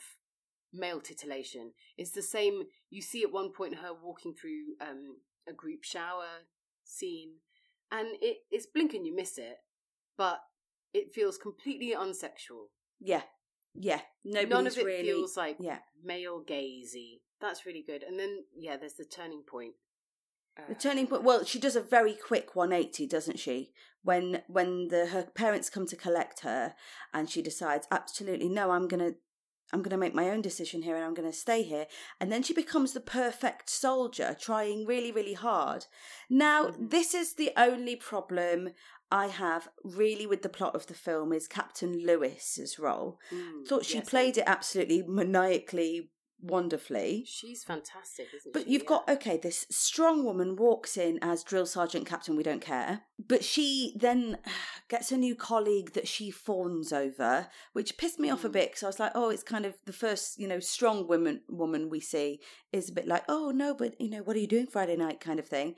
male titillation. It's the same. You see at one point her walking through um, a group shower scene, and it, it's blink and you miss it, but it feels completely unsexual. Yeah, yeah. Nobody's None of it really. feels like yeah. male gazy. That's really good. And then yeah, there's the turning point. The Uh, turning point. Well, she does a very quick 180, doesn't she? When when the her parents come to collect her, and she decides absolutely no, I'm gonna I'm gonna make my own decision here, and I'm gonna stay here. And then she becomes the perfect soldier, trying really really hard. Now Mhm. this is the only problem I have really with the plot of the film is Captain Lewis's role. mm, Thought she yes, played it absolutely maniacally wonderfully. She's fantastic, isn't But she? But you've Yeah. got okay, this strong woman walks in as drill sergeant captain, we don't care. But she then gets a new colleague that she fawns over, which pissed me off a Mm. bit because I was like, oh, it's kind of the first, you know, strong woman woman we see is a bit like, oh no, but you know, what are you doing Friday night kind of thing.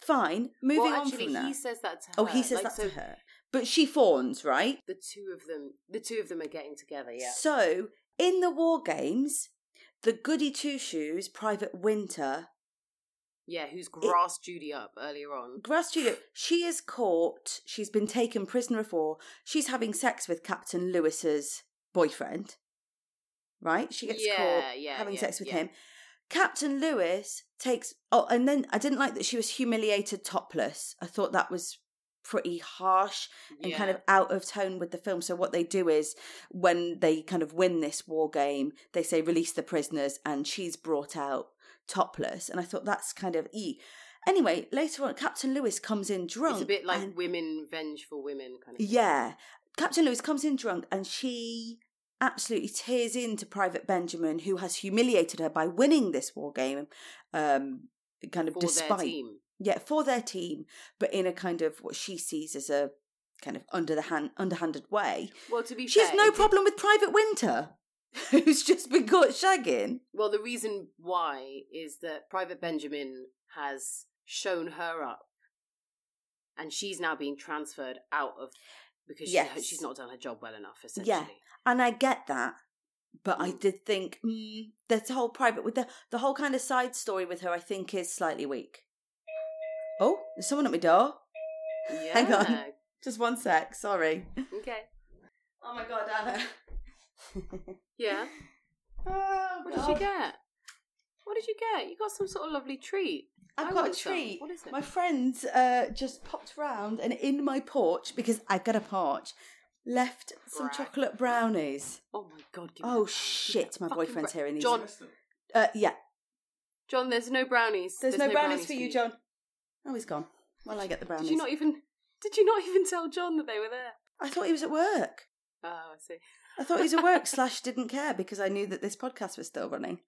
Fine, moving well, on actually, from that. he says that to her. oh, he says Like, that so to her, but she fawns, right? The two of them, the two of them are getting together. Yeah. So in the war games, the goody two shoes, Private Winter, Yeah, who's grassed Judy up earlier on. Grass Julia, she is caught. She's been taken prisoner for. She's having sex with Captain Lewis's boyfriend. Right? She gets Yeah, caught yeah, having yeah, sex with him. Captain Lewis takes. Oh, and then I didn't like that she was humiliated topless. I thought that was pretty harsh and kind of out of tone with the film. So what they do is when they kind of win this war game, they say release the prisoners, and she's brought out topless. And I thought that's kind of e. Anyway, later on, Captain Lewis comes in drunk. It's a bit like and- women vengeful women kind of. thing. yeah, Captain Lewis comes in drunk, and she absolutely tears into Private Benjamin, who has humiliated her by winning this war game. Um, kind of for despite. Yeah for their team but in a kind of what she sees as a kind of under the hand underhanded way Well, to be she has no problem with private winter who's just been caught shagging Well, the reason why is that Private Benjamin has shown her up, and she's now being transferred out of because Yes. she's, she's not done her job well enough. Essentially, yeah, and i get that but i Mm. did think mm, the whole private with the the whole kind of side story with her i think is slightly weak oh there's someone at my door yeah. Hang on. just one sec sorry Okay. oh my god anna Yeah. oh, What did you get? What did you get? You got some sort of lovely treat. I I've got a want some. treat. What is it? My friends uh, just popped round and in my porch because I've got a porch. Left some chocolate brownies. Oh my god! Give Oh that brownie. Give me shit! My boyfriend's bra- here and he's John. Uh, yeah, John, there's no brownies. there's, no, brownies, for you, John. Oh, he's gone. Well, I get the brownies. Did you not even? Did you not even tell John that they were there? I thought he was at work. Oh, I see. I thought he was at work slash didn't care because I knew that this podcast was still running.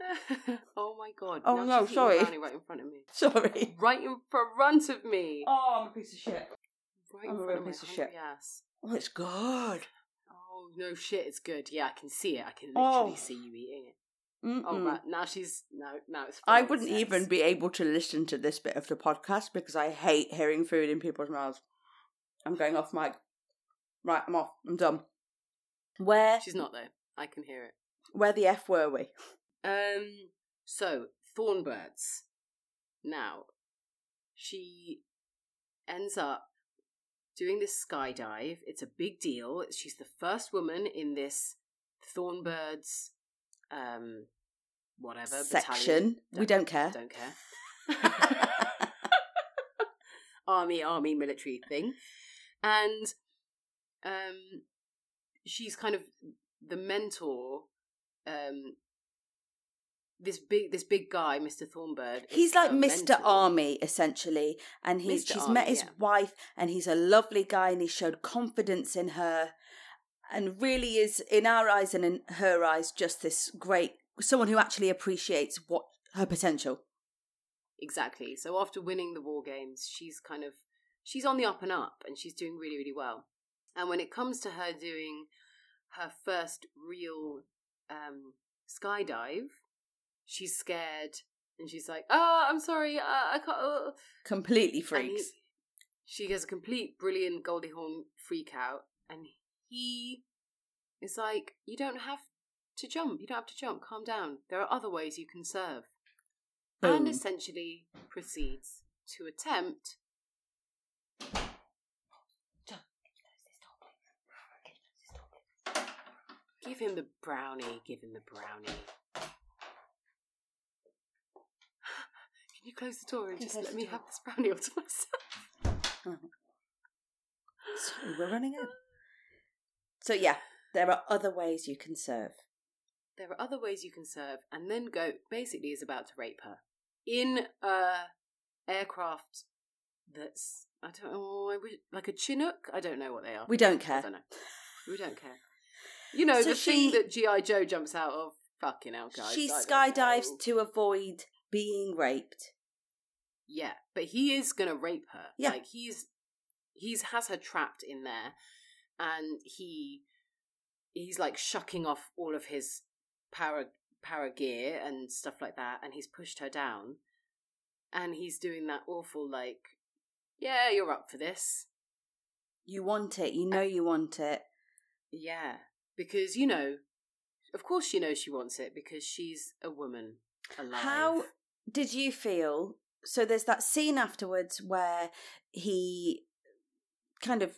oh my god! Oh, now no, sorry. right in front of me. Sorry. Right in front of me. Oh, I'm a piece of shit. right I'm in front real of my piece of shit. ass. Oh, it's good. Oh no, shit! It's good. Yeah, I can see it. I can Oh. literally see you eating it. Mm-mm. Oh right, now she's now now it's. I wouldn't sex. even be able to listen to this bit of the podcast because I hate hearing food in people's mouths. I'm going off mic. Right, I'm off. I'm done. Where She's not though. I can hear it. where the F were we? Um. So Thornbirds. Now, she ends up doing this skydive. It's a big deal. She's the first woman in this Thornbirds, um, whatever Section. battalion. We don't care. Don't care. army, army, military thing, and um, she's kind of the mentor. Um, this big, this big guy, Mister Thornbird. He's like Mr. mentor. Army essentially, and he's Mr. she's Army, met his yeah. wife, and he's a lovely guy, and he showed confidence in her, and really is in our eyes and in her eyes just this great someone who actually appreciates what her potential. Exactly. So after winning the war games, she's kind of she's on the up and up and she's doing really, really well. And when it comes to her doing her first real um, skydive, she's scared and she's like, "Oh, I'm sorry, uh, I can't." Uh. Completely freaks. he- she has a complete brilliant Goldie Hawn freak out, and he is like, "You don't have to jump. You don't have to jump. Calm down. There are other ways you can serve." And essentially proceeds to attempt. Give him the brownie. Give him the brownie. Can you close the door and just let me door. have this brownie all to myself? Sorry, we're running out. So yeah, there are other ways you can serve. There are other ways you can serve, and then go basically is about to rape her in a aircraft that's I don't know like a Chinook. I don't know what they are. We don't I care. don't know. We don't care. You know So the she- thing that GI Joe jumps out of. Fucking hell, guys! She skydives to avoid being raped. Yeah, but he is gonna rape her. Yeah. like he's he's has her trapped in there, and he he's like shucking off all of his power power gear and stuff like that, and he's pushed her down, and he's doing that awful like, yeah, you're up for this, You want it. You know you want it. yeah, because you know, of course she knows she wants it because she's a woman alive. How did you feel? So there's that scene afterwards where he kind of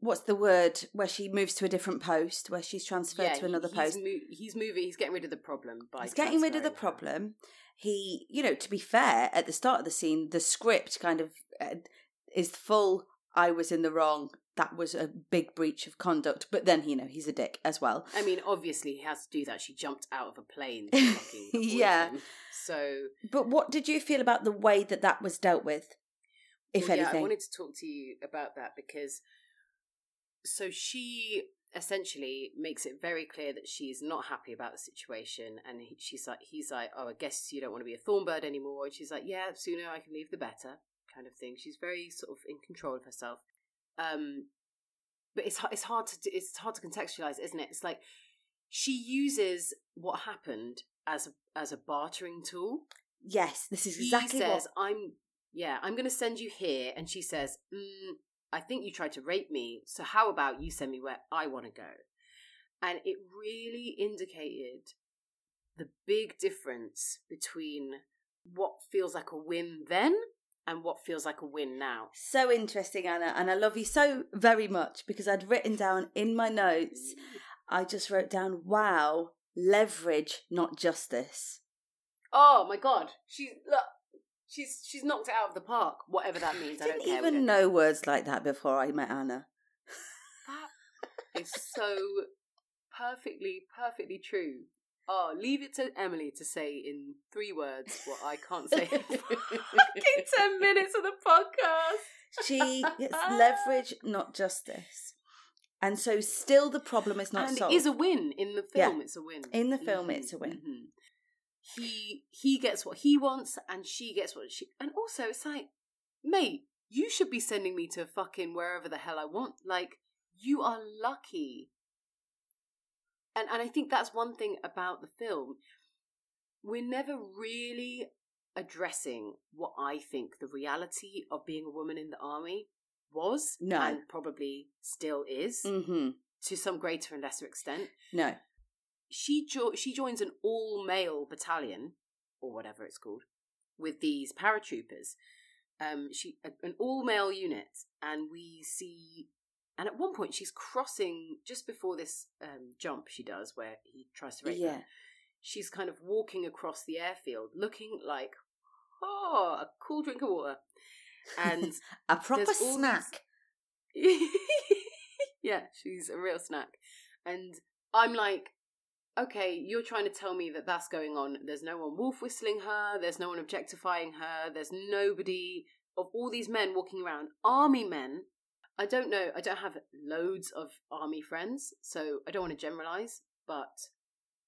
what's the word where she moves to a different post where she's transferred to he- another he's post. mo- he's moving. He's getting rid of the problem by. He's getting rid of the problem. He, you know, to be fair, at the start of the scene, the script kind of uh, is full. I was in the wrong. That was a big breach of conduct. But then, you know, he's a dick as well. I mean, obviously he has to do that. She jumped out of a plane. To Yeah. So, But what did you feel about the way that that was dealt with? If well, yeah, anything, I wanted to talk to you about that because so she essentially makes it very clear that she's not happy about the situation, and he, she's like, he's like, oh, I guess you don't want to be a thornbird anymore, and she's like, yeah, sooner I can leave the better, kind of thing. She's very sort of in control of herself. Um, but it's it's hard to it's hard to contextualize, isn't it? It's like she uses what happened as a, as a bartering tool yes, this is exactly he says, what. "I'm yeah, I'm going to send you here," and she says, mm, "I think you tried to rape me, so how about you send me where I want to go?" And it really indicated the big difference between what feels like a win then and what feels like a win now. So interesting, Anna, and I love you so very much because I'd written down in my notes. Mm. I just wrote down, "Wow, leverage, not justice." Oh my god, she's look, she's she's knocked it out of the park. Whatever that means, I didn't care. Even know words like that before I met Anna. That is so perfectly, perfectly true. Oh, leave it to Emily to say in three words what I can't say in fucking ten minutes of the podcast. She it's leverage, not justice. And so, still, the problem is not and solved. it is a win in the Yeah. film. It's a win In the film, Mhm, it's a win. mhm. He he gets what he wants, and she gets what she. And also, it's like, mate, you should be sending me to fucking wherever the hell I want. Like, you are lucky. And and I think that's one thing about the film. We're never really addressing what I think the reality of being a woman in the army was, No. and probably still is hmm to some greater and lesser extent No. She jo- she joins an all male battalion or whatever it's called with these paratroopers. Um, she a- an all male unit, and we see. And at one point, she's crossing just before this um, jump she does, where he tries to rape Yeah. her. She's kind of walking across the airfield, looking like oh, a cool drink of water, and A proper snack. yeah, she's a real snack. And I'm like, okay, you're trying to tell me that that's going on. There's no one wolf whistling her. There's no one objectifying her. There's nobody of all these men walking around, army men. I don't know. I don't have loads of army friends, so I don't want to generalize, but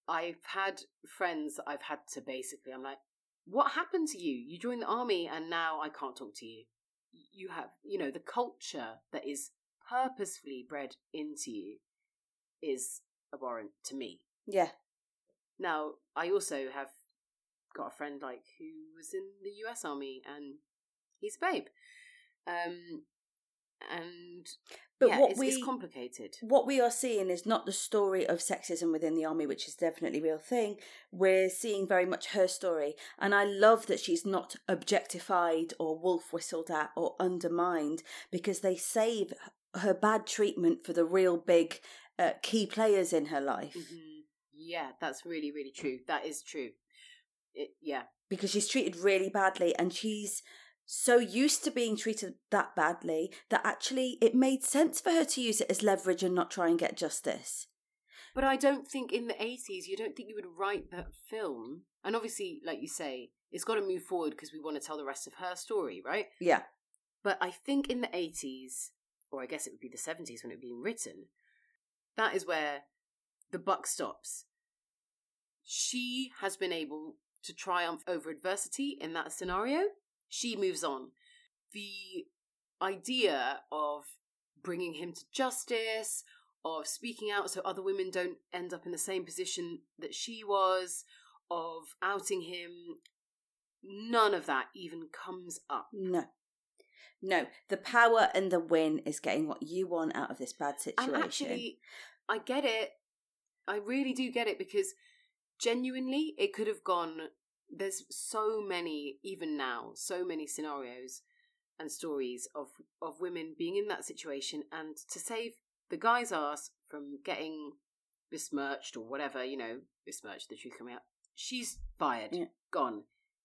I've had friends that I've had to basically, I'm like, what happened to you? You joined the army and now I can't talk to you. you have, you know, the culture that is purposefully bred into you is abhorrent to me. Yeah. Now, I also have got a friend like who was in the US Army and he's a babe. Um, and But yeah, what it's, we it's complicated. what we are seeing is not the story of sexism within the army, which is definitely a real thing. We're seeing very much her story, and I love that she's not objectified or wolf whistled at or undermined because they save her bad treatment for the real big uh, key players in her life. hmm Yeah, that's really, really true. That is true. It, yeah, because she's treated really badly and she's so used to being treated that badly that actually it made sense for her to use it as leverage and not try and get justice. But I don't think in the 80s, you don't think you would write that film. And obviously, like you say, it's got to move forward because we want to tell the rest of her story, right? Yeah. But I think in the 80s, or I guess it would be the 70s when it was being written, that is where the buck stops. She has been able to triumph over adversity in that scenario. She moves on. The idea of bringing him to justice, of speaking out so other women don't end up in the same position that she was, of outing him, none of that even comes up. No. No. The power and the win is getting what you want out of this bad situation. And actually, I get it. I really do get it because genuinely, it could have gone. There's so many, even now, so many scenarios and stories of of women being in that situation, and to save the guy's ass from getting besmirched or whatever, you know, besmirched the truth coming out. She's fired, Yeah. gone.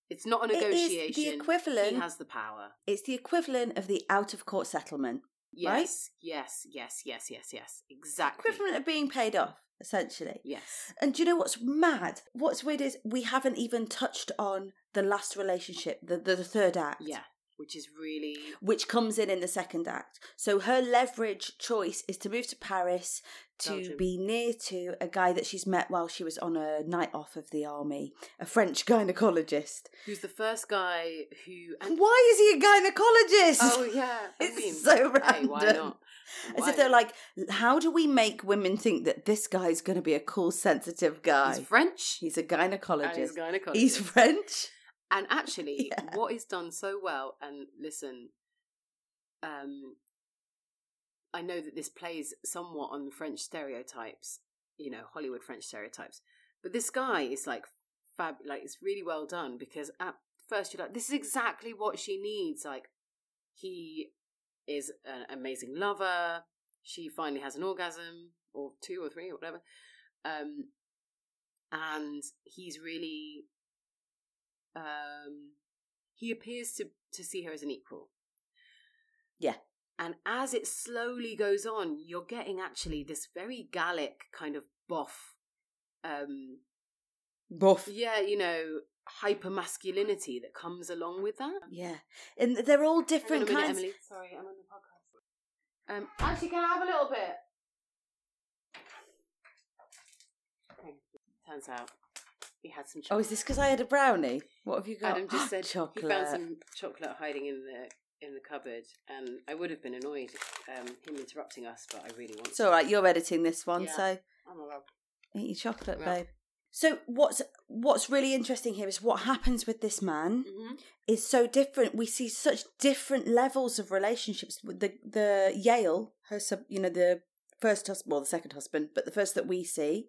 It's not a It is the negotiation. equivalent- He has the power. it's the equivalent of the out of court settlement. Yes, yes, yes, yes, yes, yes. Exactly. Equivalent of being paid off, essentially. Yes. And do you know what's mad? What's weird is we haven't even touched on the last relationship, the, the, the third act. Yeah, which is really Which comes in in the second act. So her leverage choice is to move to Paris to Belgium. be near to a guy that she's met while she was on a night off of the army, a French gynecologist. who's the first guy who. And, Why is he a gynecologist? oh yeah, I It's mean, so hey, why random. not? As if they're like, how do we make women think that this guy's going to be a cool, sensitive guy? he's French. He's a gynecologist. Oh, he's gynecologist. He's French. And actually, Yeah. what is done so well, and listen, um, I know that this plays somewhat on French stereotypes, you know, Hollywood French stereotypes, but this guy is like fab, like it's really well done because at first you're like, this is exactly what she needs. Like, he is an amazing lover. She finally has an orgasm, or two or three, or whatever. Um, and he's really um, he appears to to see her as an equal. Yeah. And as it slowly goes on, you're getting actually this very Gallic kind of boff. Um, Buff. yeah, you know, hyper masculinity that comes along with that. Yeah. And they're all Hang on a different minute, kinds. Emily. Sorry, I'm on the podcast. Um, actually, can I have a little bit? Okay. Turns out he had some Oh, is this because I had a brownie? What have you got? Adam just said chocolate. he found some chocolate hiding in the in the cupboard, and I would have been annoyed um, him interrupting us, but I really want. It's all right. You're editing this one, Yeah. so I'm allowed. eat your chocolate, babe. So what's what's really interesting here is what happens with this man Mm-hmm. is so different. We see such different levels of relationships. With the the Yale, her sub, you know, the first husband, well, the second husband, but the first that we see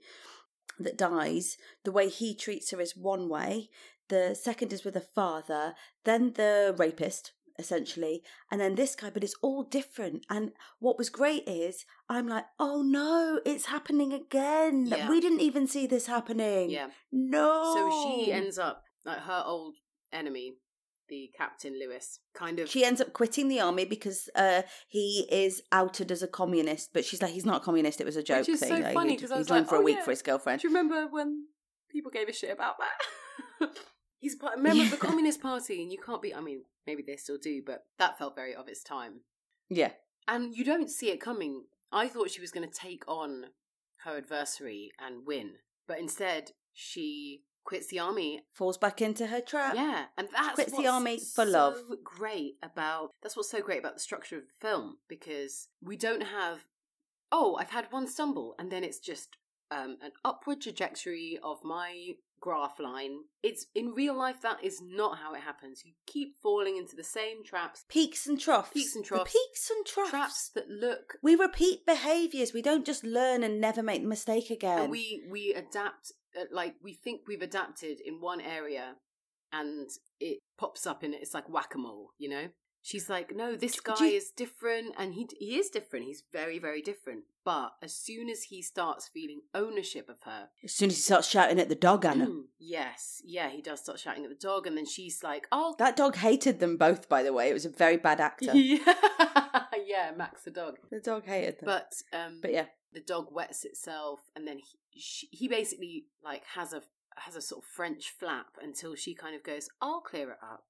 that dies, the way he treats her is one way. The second is with a father, then the rapist, essentially, and then this guy, but it's all different. And what was great is I'm like, oh no, it's happening again. Yeah. We didn't even see this happening. Yeah. No. So she ends up like her old enemy, the Captain Lewis, kind of. She ends up quitting the army because uh, he is outed as a communist, but she's like, he's not a communist. It was a joke Which is thing. so like, funny he- 'cause I he's was known like, for a oh, week yeah. for his girlfriend. Do you remember when people gave a shit about that? He's part- a member of the Communist Party, and you can't be. I mean, maybe they still do, but that felt very of its time. Yeah, And you don't see it coming. I thought she was going to take on her adversary and win, but instead she quits the army. Falls back into her trap. Yeah, and that's Quits the army for so love. Great about that's what's so great about the structure of the film because we don't have oh I've had one stumble and then it's just um, an upward trajectory of my graph line. It's in real life that is not how it happens. You keep falling into the same traps, Peaks and troughs. Peaks and The troughs. peaks and troughs. traps that look We repeat behaviours. We don't just learn and never make the mistake again. and we we adapt like we think we've adapted in one area and it pops up in it it's like whack-a-mole you know she's like no this guy you- is different and he he is different he's very very different but as soon as he starts feeling ownership of her as soon as he starts shouting at the dog, Anna. yes yeah he does start shouting at the dog and then she's like oh that dog hated them both, by the way. It was a very bad actor. yeah yeah max the dog the dog hated them. but um but yeah. the dog wets itself and then he, she, he basically like has a has a sort of french flap until she kind of goes i'll clear it up.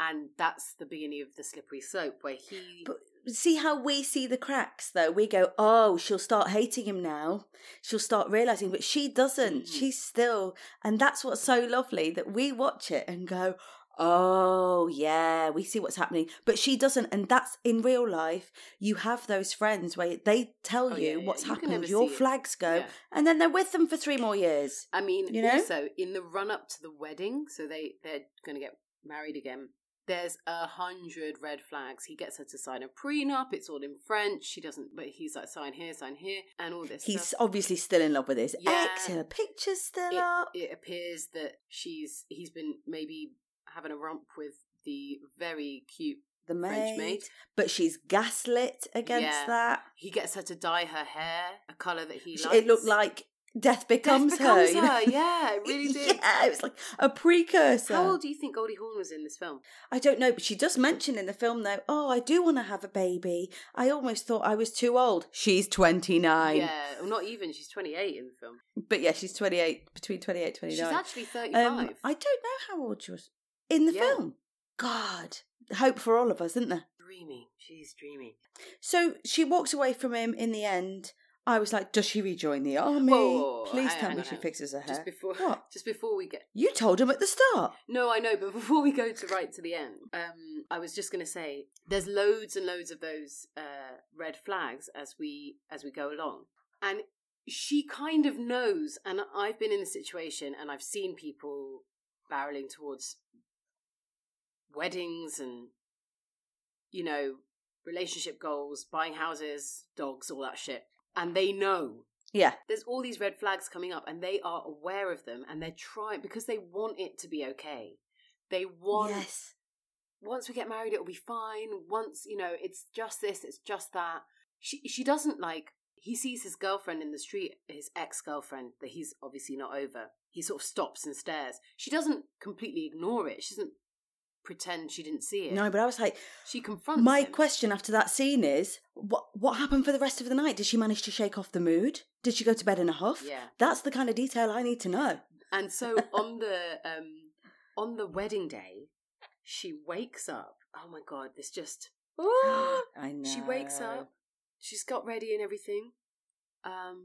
And that's the beginning of the slippery slope where he But see how we see the cracks though. We go oh she'll start hating him now. She'll start realizing but she doesn't. Mhm. she's still and that's what's so lovely that we watch it and go oh yeah we see what's happening but she doesn't and that's in real life you have those friends where they tell Oh, you yeah, yeah. what's You happened your it. flags go Yeah. and then they're with them for three more years i mean You know? also in the run up to the wedding so they they're going to get married again there's a hundred red flags. He gets her to sign a prenup. It's all in French. She doesn't, but he's like, sign here, sign here, and all this. he's stuff. obviously still in love with his Yeah. ex her picture's still it, up it appears that she's he's been maybe having a romp with the very cute the French maid, maid. but she's gaslit against Yeah. that He gets her to dye her hair a color that he likes. It looked like Death becomes, Death becomes her. you know? her. Yeah, it really did. yeah, it was like a precursor. How old do you think Goldie Hawn was in this film? I don't know, but she does mention in the film though. Oh, I do want to have a baby. I almost thought I was too old. She's twenty nine. yeah, well, not even. She's 28 in the film. but yeah, she's twenty eight, between 28 29. She's actually 35. um, I don't know how old she was in the Yeah. film. God, hope for all of us, isn't there? dreamy. She's dreamy. So she walks away from him in the end. I was like, does she rejoin the army? Whoa, Please hang- tell hang me on, she on. fixes her hair. Just before, What? just before we get You told him at the start. No, I know, but before we go to right to the end, um, I was just going to say there's loads and loads of those uh, red flags as we as we go along, and she kind of knows. And I've been in the situation, and I've seen people barreling towards weddings and you know relationship goals, buying houses, dogs, all that shit, and they know. Yeah. there's all these red flags coming up and they are aware of them and they're trying because they want it to be okay. They want Yes. once we get married it'll be fine. Once you know it's just this it's just that. She she doesn't like he sees his girlfriend in the street his ex-girlfriend that he's obviously not over. He sort of stops and stares. She doesn't completely ignore it. She doesn't pretend she didn't see it No, but I was like, she confronts my him. question after that scene is, what what happened for the rest of the night? Did she manage to shake off the mood? Did she go to bed in a huff? yeah That's the kind of detail I need to know. And so on the um on the wedding day, she wakes up. Oh my god, this just I know. she wakes up. She's got ready and everything. Um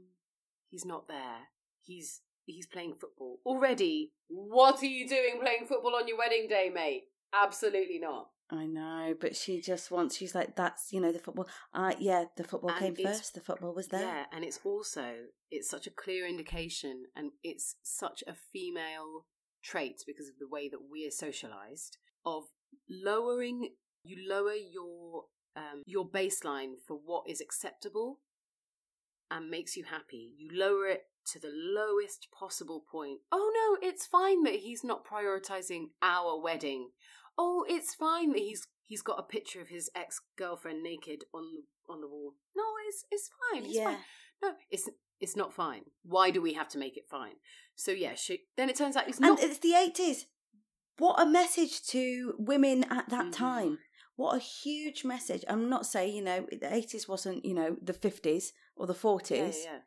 he's not there. He's he's playing football. Already, what are you doing playing football on your wedding day, mate? Absolutely not. I know, but she just wants. She's like, that's you know the football. Uh yeah, the football And came first. The football was there. Yeah, and it's also it's such a clear indication and it's such a female trait because of the way that we are socialized of lowering you lower your um, your baseline for what is acceptable and makes you happy. You lower it to the lowest possible point. Oh no, it's fine that he's not prioritizing our wedding. Oh, it's fine that he's he's got a picture of his ex girlfriend naked on the on the wall. No, it's it's fine. It's yeah. fine. No, it's it's not fine. Why do we have to make it fine? So yeah, she, then it turns out it's not. And it's the eighties. What a message to women at that Mhm. time. What a huge message. I'm not saying, you know, the 80s wasn't, you know, the 50s or the 40s, yeah, yeah, yeah.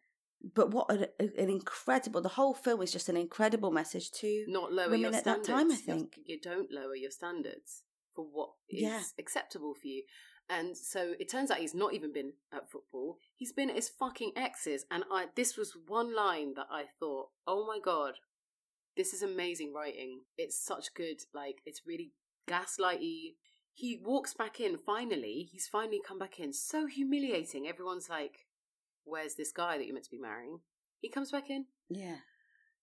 But what an, an incredible, the whole film is just an incredible message to Not lower women your at that standards. time, I think. you don't lower your standards for what is Yeah. acceptable for you. And so it turns out he's not even been at football. He's been at his fucking exes And I this was one line that I thought, oh my god, this is amazing writing. It's such good, like, it's really gaslighty. He walks back in finally. He's finally come back in. So humiliating. Everyone's like, Where's this guy that you're meant to be marrying? He comes back in. Yeah.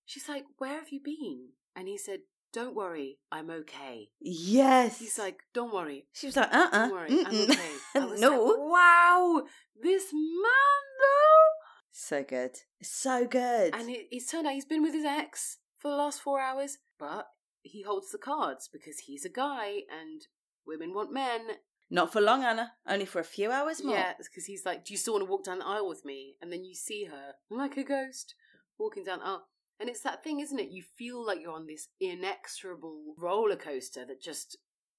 She's like, Where have you been? And he said, Don't worry, I'm okay. Yes. He's like, Don't worry. she was like, uh uh Don't worry, I'm okay. I was no. like, wow, this man though. So good. So good. And it, it's turned out he's been with his ex for the last four hours, but he holds the cards because he's a guy and women want men. Not for long, Anna. Only for a few hours more. Yeah, because he's like, Do you still want to walk down the aisle with me? And then you see her like a ghost walking down the aisle. And it's that thing, isn't it? You feel like you're on this inexorable roller coaster that just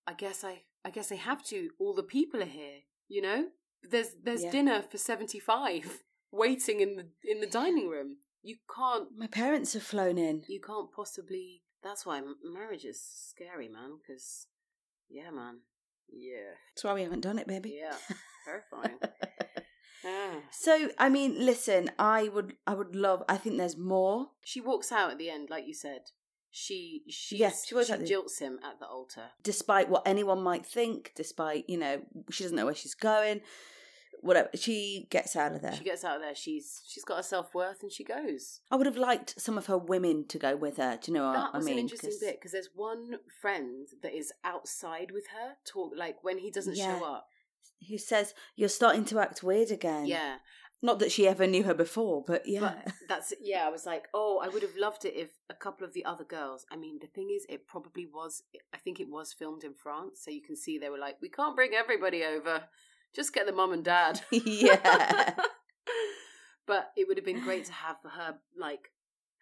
I guess I I guess I have to. All the people are here, you know? There's there's Yeah. dinner for seventy five waiting in the in the dining room. You can't My parents have flown in. you can't possibly that's why marriage is scary, man, because yeah, man. Yeah. That's why we haven't done it, baby. Yeah. Terrifying. Ah. So, I mean, listen, I would, I would love. I think there's more. She walks out at the end, like you said. She she Yes, she she jilts him at the altar. despite what anyone might think, despite you know she doesn't know where she's going, whatever. She gets out of there. She gets out of there. She's she's got her self worth, and she goes. I would have liked some of her women to go with her. Do you know what that I was mean? an interesting 'Cause- bit because there's one friend that is outside with her. Talk like when he doesn't Yeah. show up. Who says you're starting to act weird again? Yeah, Not that she ever knew her before, but yeah. but that's yeah. I was like, oh, I would have loved it if a couple of the other girls. I mean, the thing is, it probably was. I think it was filmed in France, so you can see they were like, we can't bring everybody over. Just get the mum and dad. Yeah. but it would have been great to have her like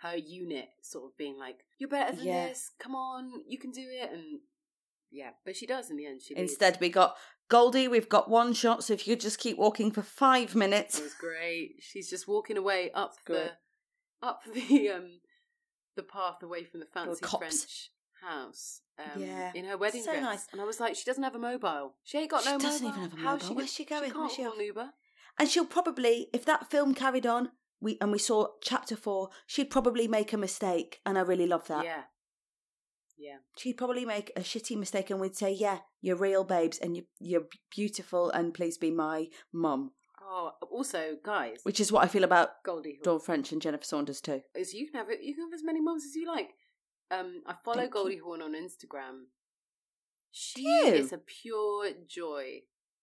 her unit sort of being like, "You're better than Yeah. this. Come on, you can do it." And yeah, but she does in the end. She leaves. Instead, we got Goldie. We've got one shot. So if you could just keep walking for five minutes, it was great. She's just walking away up the up the um the path away from the fancy. French house. Um, Yeah. in her wedding So dress, nice. and I was like, she doesn't have a mobile. She ain't got She no doesn't even have a mobile. She Where's she going? She can't Where's she call Uber. and she'll probably, if that film carried on, we and we saw chapter four, she'd probably make a mistake, and I really love that. Yeah, yeah. She'd probably make a shitty mistake, and we'd say, "Yeah, you're real, babes, and you, you're beautiful, and please be my mum." Oh, also, guys, Which is what I feel about Goldie. Dawn French and Jennifer Saunders too. is you can have it. You can have as many mums as you like. Um, I follow Thank you. Goldie Hawn on Instagram. She you? is a pure joy.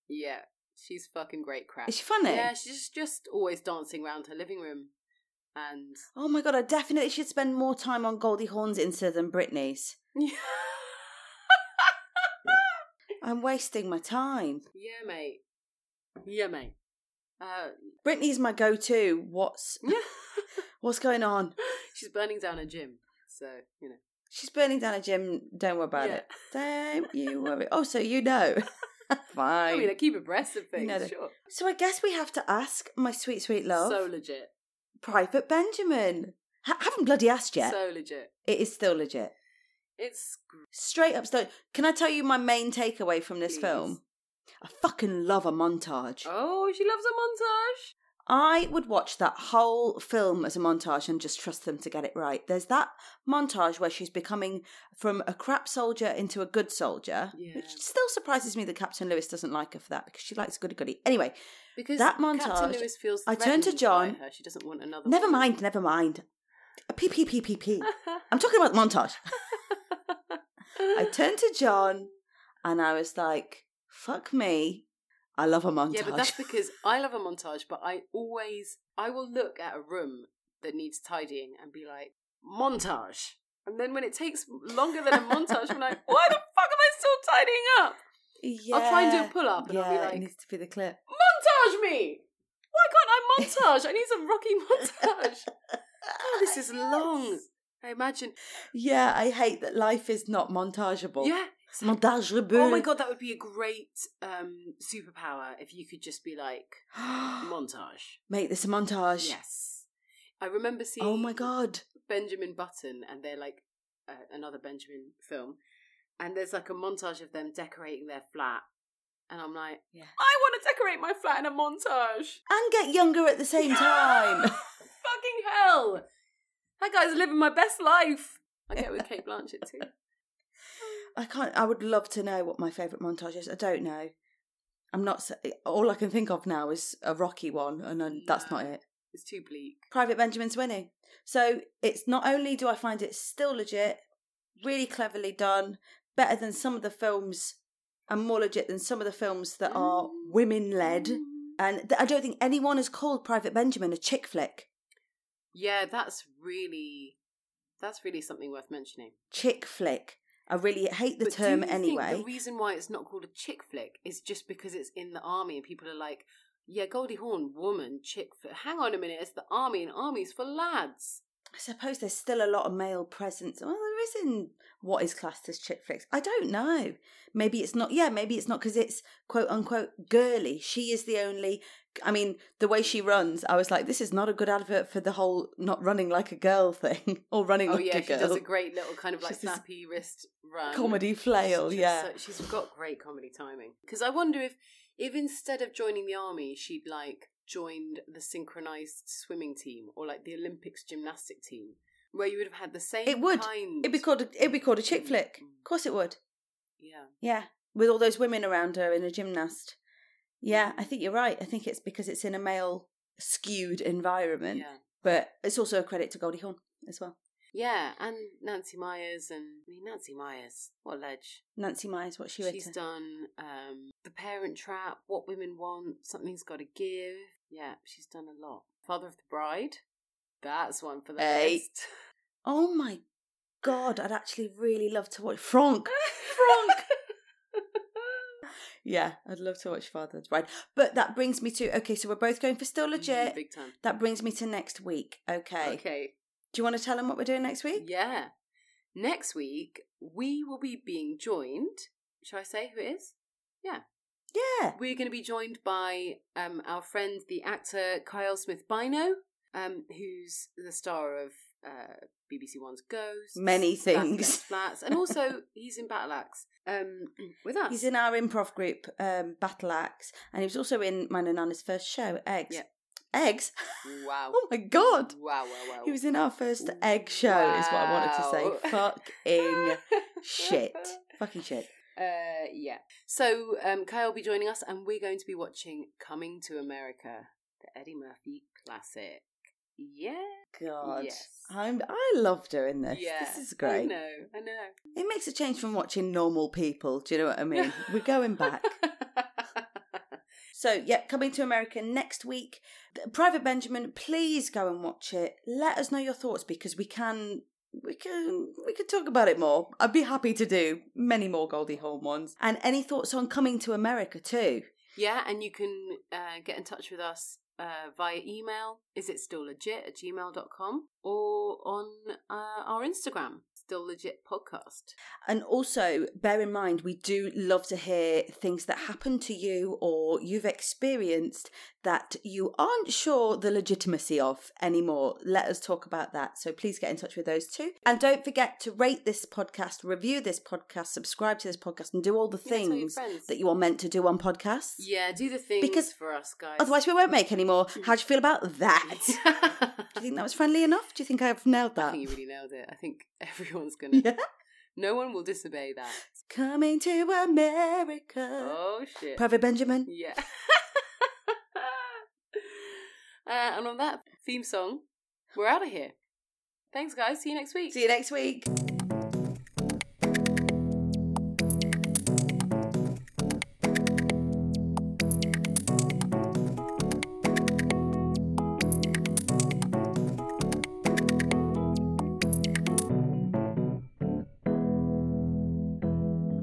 Yeah, she's fucking great crap. Is she funny? Yeah, she's just always dancing around her living room, and Oh my god, I definitely should spend more time on Goldie Hawn's Insta than Britney's. I'm wasting my time. yeah, mate. Yeah, mate. Uh, Britney's my go-to. What's what's going on? she's burning down a gym, so you know. She's burning down a gym. Don't worry about Yeah. it. Don't you worry. Oh, so you know. Fine. I mean, I keep abreast of things. that- sure. so I guess we have to ask my sweet, sweet love, So legit. Private Benjamin. Ha- haven't bloody asked yet. So legit. it is still legit. It's Straight up stone. Can I tell you my main takeaway from this Please. film? I fucking love a montage. oh, she loves a montage. I would watch that whole film as a montage and just trust them to get it right. There's that montage where she's becoming from a crap soldier into a good soldier, Yeah. which still surprises me that Captain Lewis doesn't like her for that because she likes a goody goody. Anyway, Because That Captain montage, Lewis feels I turn to John. Her. She doesn't want another. never woman. mind, never mind. P P P P P. I'm talking about the montage. I turned to John and I was like, "Fuck me, I love a montage." Yeah, but that's because I love a montage, but I always I will look at a room that needs tidying and be like, montage. And then when it takes longer than a montage, I'm like, why the fuck am I still tidying up? yeah, I'll try and do a pull up and yeah, I'll be it needs to be the clip. montage me! Why can't I montage? I need some rocky montage. Oh, this is long. I imagine. Yeah, I hate that life is not montageable. Yeah. Oh my god, that would be a great um, superpower if you could just be like, montage. Make this a montage. Yes. I remember seeing Oh my god. Benjamin Button, and they're like uh, another Benjamin film, and there's like a montage of them decorating their flat, and I'm like, Yeah. I want to decorate my flat in a montage. And get younger at the same time. Fucking hell! That guy's living my best life. I get with Cate Blanchett too. I can't. I would love to know what my favourite montage is. I don't know. I'm not. All I can think of now is a Rocky one, and then that's not it. It's too bleak. Private Benjamin's winning. So it's not only do I find it still legit, really cleverly done, better than some of the films, and more legit than some of the films that are Mm. women led. And th- I don't think anyone has called Private Benjamin a chick flick. Yeah, that's really that's really something worth mentioning. Chick flick. I really hate the But term anyway. the reason why it's not called a chick flick is just because it's in the army and people are like, yeah, Goldie Hawn, woman, chick flick. Hang on a minute, it's the army and army's for lads. I suppose there's still a lot of male presence. Well, there is in what is classed as chick flicks. I don't know. Maybe it's not. Yeah, maybe it's not because it's quote unquote girly. She is the only. I mean, the way she runs, I was like, this is not a good advert for the whole not running like a girl thing or running Oh like yeah, a she girl. does a great little kind of like She's snappy wrist run. comedy flail. She's Yeah, so- she's got great comedy timing. Because I wonder if, if instead of joining the army, she'd like joined the synchronized swimming team or like the Olympics gymnastic team, where you would have had the same. It would. Kind... it'd be called. A, it'd be called a chick Mm, flick. mm. Of course, it would. Yeah. Yeah, with all those women around her in a gymnast. Yeah, I think you're right. I think it's because it's in a male skewed environment. Yeah. But it's also a credit to Goldie Hawn as well. Yeah, and Nancy Meyers and I mean Nancy Meyers, what a ledge. Nancy Meyers, what she She's written. done um The Parent Trap, What Women Want, Something's Gotta Give. Yeah, she's done a lot. Father of the Bride. That's one for the Hey. list. Oh my god, I'd actually really love to watch Franck. Franck. Yeah, I'd love to watch Father Bride. But that brings me to okay, so we're both going for still legit. Big time. That brings me to next week. Okay. Okay. Do you want to tell them what we're doing next week? Yeah. Next week, we will be being joined. Shall I say who it is? Yeah. Yeah. We're going to be joined by um, our friend, the actor Kiell Smith-Bynoe, um, who's the star of uh, BBC One's Ghost, Many things. Flats, and also he's in Battle Axe um, with us. He's in our improv group, um, Battle Axe, and he was also in mine and Anna's first show, Eggs. Yeah. Eggs? Wow. Oh my god! Wow, wow, wow. He was in our first egg show, is what I wanted to say. Wow. Fucking shit. Fucking shit. Uh, yeah. So um, Kiell will be joining us, and we're going to be watching Coming to America, the Eddie Murphy classic. Yeah. God. Yes. I'm, I love doing this. Yeah. This is great. I know. I know. It makes a change from watching normal people. Do you know what I mean? We're going back. So, yeah, coming to America next week. Private Benjamin, please go and watch it. Let us know your thoughts because we can we can we can talk about it more. I'd be happy to do many more Goldie Hawn ones. And any thoughts on coming to America too? yeah, and you can uh, get in touch with us uh, via email. Is it still legit at gmail.com or on uh, our Instagram, still legit podcast. And also, bear in mind, we do love to hear things that happen to you or you've experienced that you aren't sure the legitimacy of anymore. Let us talk about that. So please get in touch with those too. And don't forget to rate this podcast, review this podcast, subscribe to this podcast, and do all the Yeah, things that you are meant to do on podcasts. Yeah, do the things Because for us, guys. Otherwise, we won't make any more. How do you feel about that? do you think that was friendly enough? Do you think I've nailed that? think you really nailed it. I think everyone's gonna. Yeah. No one will disobey that. Coming to America. Oh shit. Private Benjamin. Yeah. uh, and on that theme song, we're out of here. Thanks, guys. See you next week. See you next week.